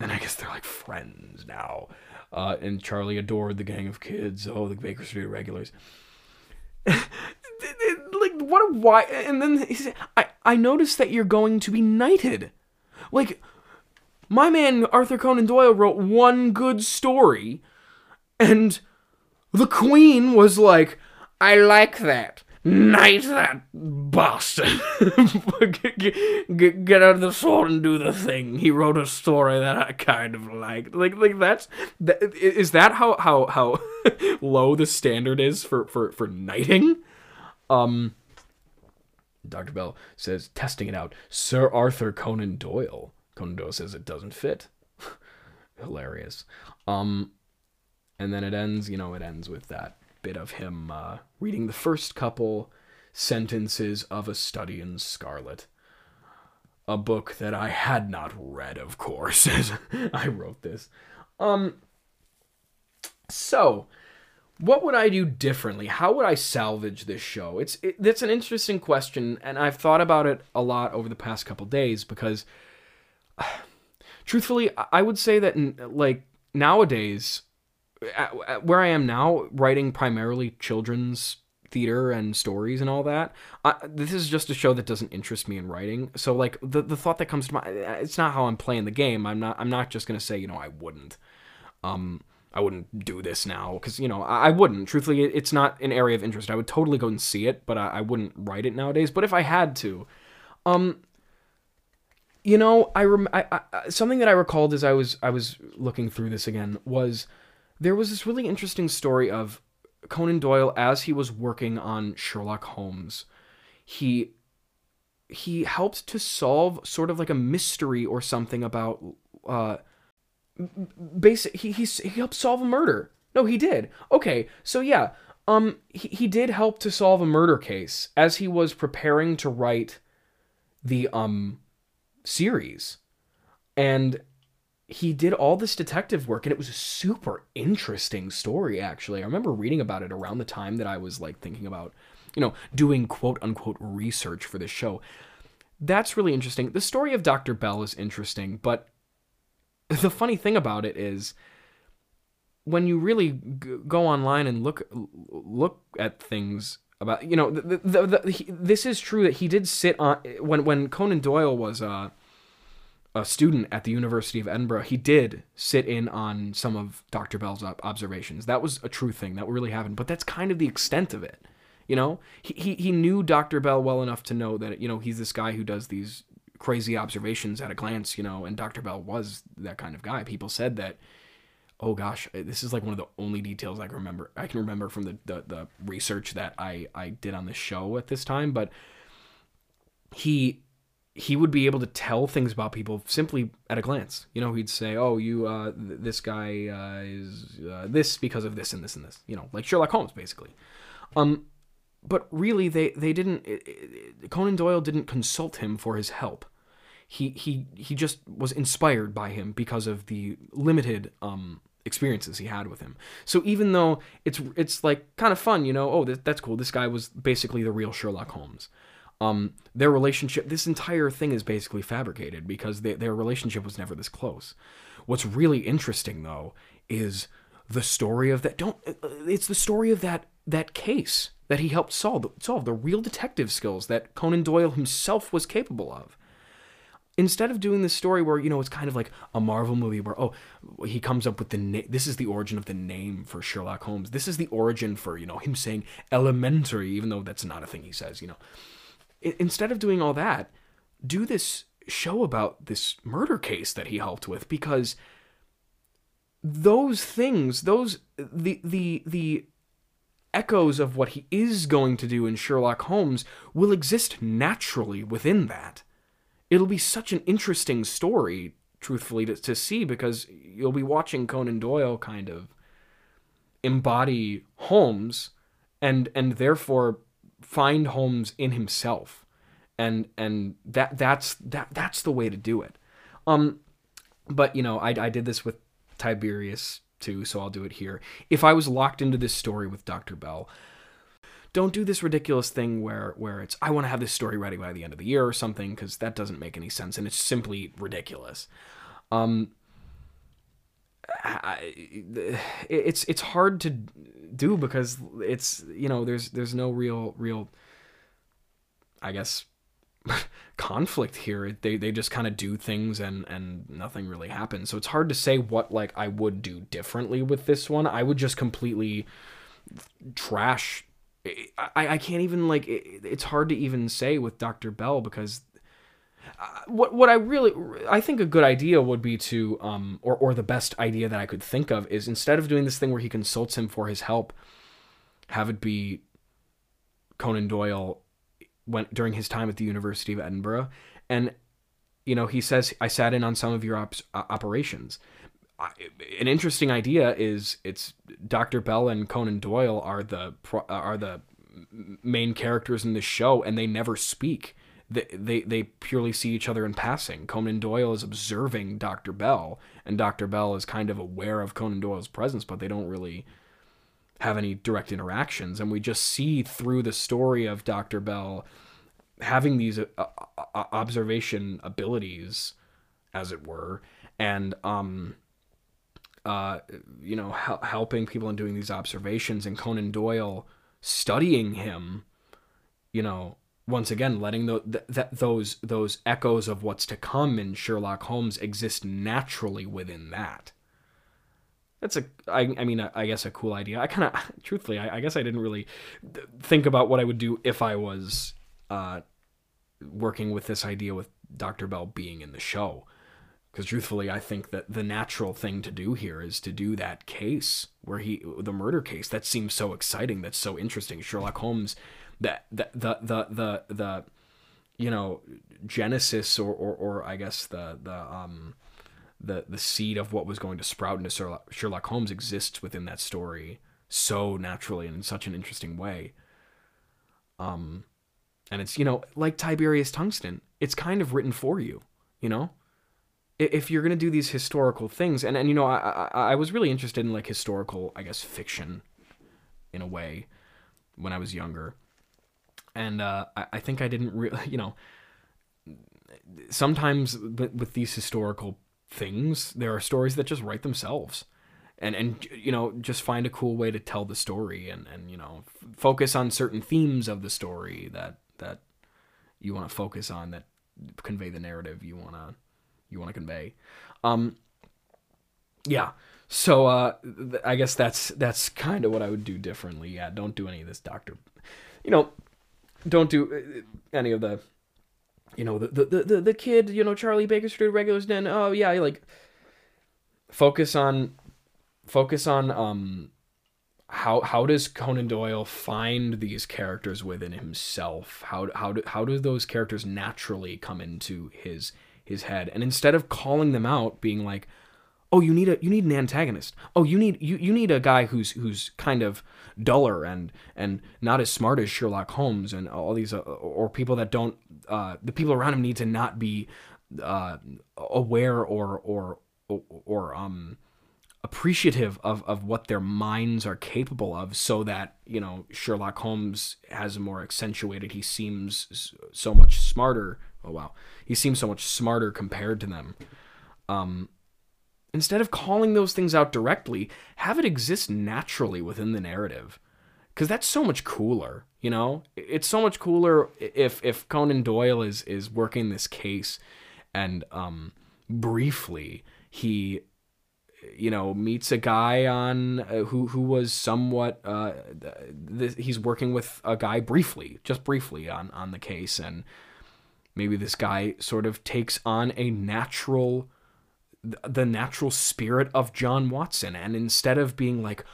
And I guess they're like friends now. Uh, and Charlie adored the gang of kids. Oh, the Baker Street regulars. like what a why? And then he said, "I I noticed that you're going to be knighted." Like my man Arthur Conan Doyle wrote one good story, and the Queen was like, "I like that." Knight that bastard. get, get, out of the sword and do the thing. He wrote a story that I kind of liked. Like, like that's that, is that how how how low the standard is for for for knighting? Um. Dr. Bell says, testing it out. Sir Arthur Conan Doyle. Conan Doyle says it doesn't fit. Hilarious. Um, and then it ends, you know, it ends with that bit of him uh, reading the first couple sentences of A Study in Scarlet. A book that I had not read, of course, as I wrote this. Um, so, what would I do differently? How would I salvage this show? It's it, an interesting question, and I've thought about it a lot over the past couple days because, truthfully, I would say that like nowadays at, at where I am now, writing primarily children's theater and stories and all that. I, this is just a show that doesn't interest me in writing. So like the the thought that comes to mind, it's not how I'm playing the game. I'm not I'm not just gonna say you know I wouldn't, um I wouldn't do this now because you know I, I, wouldn't. Truthfully, it's not an area of interest. I would totally go and see it, but I, I wouldn't write it nowadays. But if I had to, um, you know, I, rem- I, I something that I recalled as I was I was looking through this again was there was this really interesting story of Conan Doyle as he was working on Sherlock Holmes. He he helped to solve sort of like a mystery or something about uh basic he, he he helped solve a murder. No, he did. Okay, so yeah, um he, he did help to solve a murder case as he was preparing to write the um series. And he did all this detective work and it was a super interesting story actually. I remember reading about it around the time that I was like thinking about, you know, doing quote unquote research for this show. That's really interesting. The story of Dr. Bell is interesting, but the funny thing about it is when you really g- go online and look look at things about you know the, the, the, he, this is true that he did sit on when when Conan Doyle was uh a student at the University of Edinburgh, he did sit in on some of Dr. Bell's observations. That was a true thing that really happened, but that's kind of the extent of it. You know, he, he, he knew Dr. Bell well enough to know that, you know, he's this guy who does these crazy observations at a glance, you know, and Dr. Bell was that kind of guy. People said that, oh gosh, this is like one of the only details I can remember. I can remember from the, the, the research that I, I did on the show at this time, but he he would be able to tell things about people simply at a glance. You know, he'd say, "Oh, you, uh, th- this guy uh, is uh, this because of this and this and this." You know, like Sherlock Holmes, basically. Um, but really, they they didn't. It, it, Conan Doyle didn't consult him for his help. He he he just was inspired by him because of the limited um experiences he had with him. So even though it's it's like kind of fun, you know, oh that, that's cool. This guy was basically the real Sherlock Holmes um, their relationship, this entire thing is basically fabricated because they, their relationship was never this close. What's really interesting, though, is the story of that. Don't. Uh, it's the story of that that case that he helped solve. Solve the real detective skills that Conan Doyle himself was capable of. Instead of doing this story where you know it's kind of like a Marvel movie where oh he comes up with the name. This is the origin of the name for Sherlock Holmes. This is the origin for you know him saying elementary, even though that's not a thing he says. You know instead of doing all that, do this show about this murder case that he helped with because those things, those the the the echoes of what he is going to do in Sherlock Holmes will exist naturally within that. It'll be such an interesting story, truthfully, to, to see because you'll be watching Conan Doyle kind of embody Holmes and and therefore find Holmes in himself, and and that that's that that's the way to do it. Um, but you know, I I did this with Tiberius too, so I'll do it here. If I was locked into this story with Dr. Bell, don't do this ridiculous thing where where it's I want to have this story ready by the end of the year or something because that doesn't make any sense and it's simply ridiculous. Um, I, it's it's hard to do because it's you know there's there's no real real I guess conflict here. They they just kind of do things and and nothing really happens. So it's hard to say what like I would do differently with this one. I would just completely trash I, I can't even like it, it's hard to even say with Dr. Bell because what what I really I think a good idea would be to um or or the best idea that I could think of is instead of doing this thing where he consults him for his help, have it be Conan Doyle went during his time at the University of Edinburgh and you know he says I sat in on some of your ops, uh, operations. I, an interesting idea is it's Dr. Bell and Conan Doyle are the are the main characters in the show and they never speak they, they they purely see each other in passing. Conan Doyle is observing Dr. Bell, and Dr. Bell is kind of aware of Conan Doyle's presence, but they don't really have any direct interactions. And we just see through the story of Dr. Bell having these uh, uh, uh, observation abilities, as it were, and um, uh, you know, hel- helping people and doing these observations, and Conan Doyle studying him, you know, once again letting the, those those echoes of what's to come in Sherlock Holmes exist naturally within that. That's a I, I mean I guess a cool idea. I kind of truthfully I, I, guess I didn't really think about what I would do if I was uh, working with this idea with Dr. Bell being in the show. Because truthfully, I think that the natural thing to do here is to do that case where he, the murder case, that seems so exciting, that's so interesting. Sherlock Holmes the the the the the, the you know genesis or, or or I guess the the um the the seed of what was going to sprout into Sherlock, Holmes exists within that story so naturally and in such an interesting way. Um, and it's you know like Tiberius Tungsten, it's kind of written for you, you know. If you're gonna do these historical things, and and you know I I, I was really interested in like historical I guess fiction, in a way, when I was younger and uh, I, I, think I didn't really, you know, sometimes with these historical things, there are stories that just write themselves, and and you know just find a cool way to tell the story, and and you know f- focus on certain themes of the story that that you want to focus on that convey the narrative you want to you want to convey. Um, yeah. So uh, th- I guess that's that's kind of what I would do differently. Yeah, don't do any of this doctor. You know, don't do uh, any of the you know the the the, the kid you know charlie Baker Street Irregulars then oh yeah like focus on focus on um how how does conan doyle find these characters within himself? How how do how do those characters naturally come into his his head? And instead of calling them out being like oh you need a you need an antagonist. Oh you need you, you need a guy who's who's kind of duller and and not as smart as Sherlock Holmes and all these uh, or people that don't uh, the people around him need to not be uh, aware or or or um appreciative of, of what their minds are capable of so that you know Sherlock Holmes has a more accentuated he seems so much smarter oh wow he seems so much smarter compared to them. Um Instead of calling those things out directly, have it exist naturally within the narrative. Cuz that's so much cooler, you know? It's so much cooler if if Conan Doyle is is working this case and um briefly he you know meets a guy on uh, who who was somewhat uh, th- he's working with a guy briefly just briefly on on the case and maybe this guy sort of takes on a natural the natural spirit of John Watson. And instead of being like,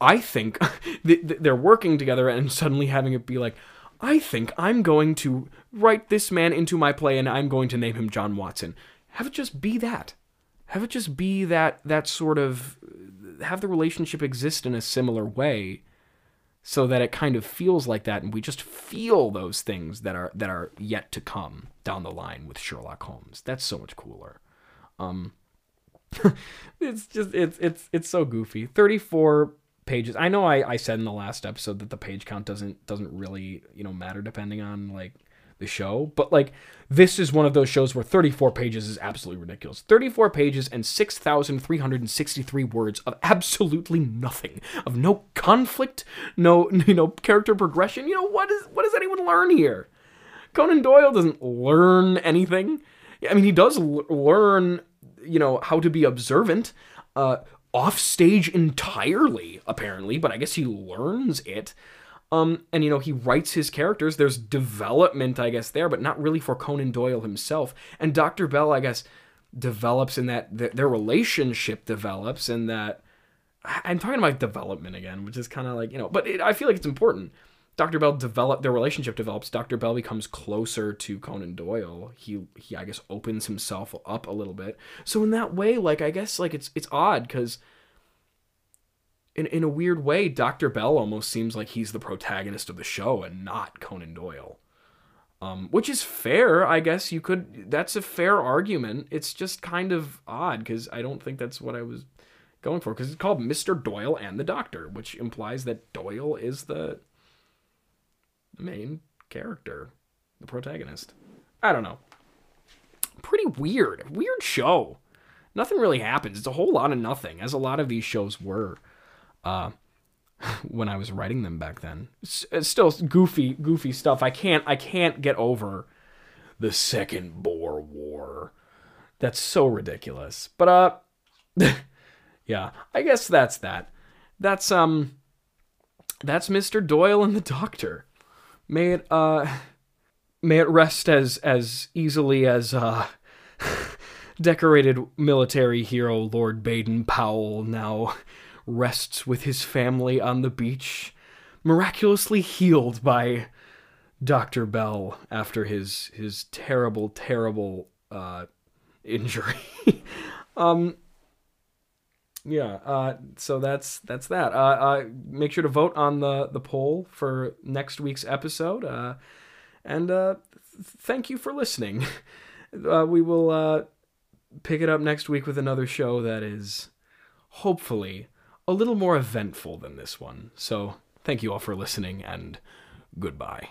I think they're working together and suddenly having it be like, I think I'm going to write this man into my play and I'm going to name him John Watson. Have it just be that. Have it just be that that sort of have the relationship exist in a similar way so that it kind of feels like that and we just feel those things that are that are yet to come down the line with Sherlock Holmes. That's so much cooler. Um, it's just it's it's it's so goofy. Thirty four pages. I know I, I said in the last episode that the page count doesn't doesn't really you know matter depending on like the show, but like this is one of those shows where 34 pages is absolutely ridiculous. 34 pages and 6,363 words of absolutely nothing, of no conflict, no you know character progression. You know what is what does anyone learn here? Conan Doyle doesn't learn anything. I mean, he does l- learn you know, how to be observant uh, off stage entirely, apparently, but I guess he learns it. Um, and you know, he writes his characters. There's development, I guess, there, but not really for Conan Doyle himself. And Dr. Bell, I guess, develops in that th- their relationship develops and that I'm talking about development again, which is kind of like, you know, but it, I feel like it's important. Dr. Bell develop their relationship develops. Dr. Bell becomes closer to Conan Doyle. He he I guess opens himself up a little bit. So in that way, like I guess like it's it's odd cuz in in a weird way, Dr. Bell almost seems like he's the protagonist of the show and not Conan Doyle. Um, which is fair, I guess you could. That's a fair argument. It's just kind of odd because I don't think that's what I was going for. Because it's called Mr. Doyle and the Doctor, which implies that Doyle is the main character, the protagonist. I don't know. Pretty weird. Weird show. Nothing really happens. It's a whole lot of nothing, as a lot of these shows were. Uh, when I was writing them back then. It's, still goofy, goofy stuff. I can't, I can't get over the Second Boer War. That's so ridiculous. But uh, yeah, I guess that's that. That's um, that's Mr. Doyle and the Doctor. May it uh, may it rest as as easily as uh. decorated military hero Lord Baden Powell now rests with his family on the beach, miraculously healed by Dr. Bell after his his terrible, terrible uh, injury. um, yeah. Uh, so that's that's that. Uh, uh, make sure to vote on the the poll for next week's episode. Uh, and uh, th- thank you for listening. Uh, we will uh, pick it up next week with another show that is hopefully a little more eventful than this one. So thank you all for listening and goodbye.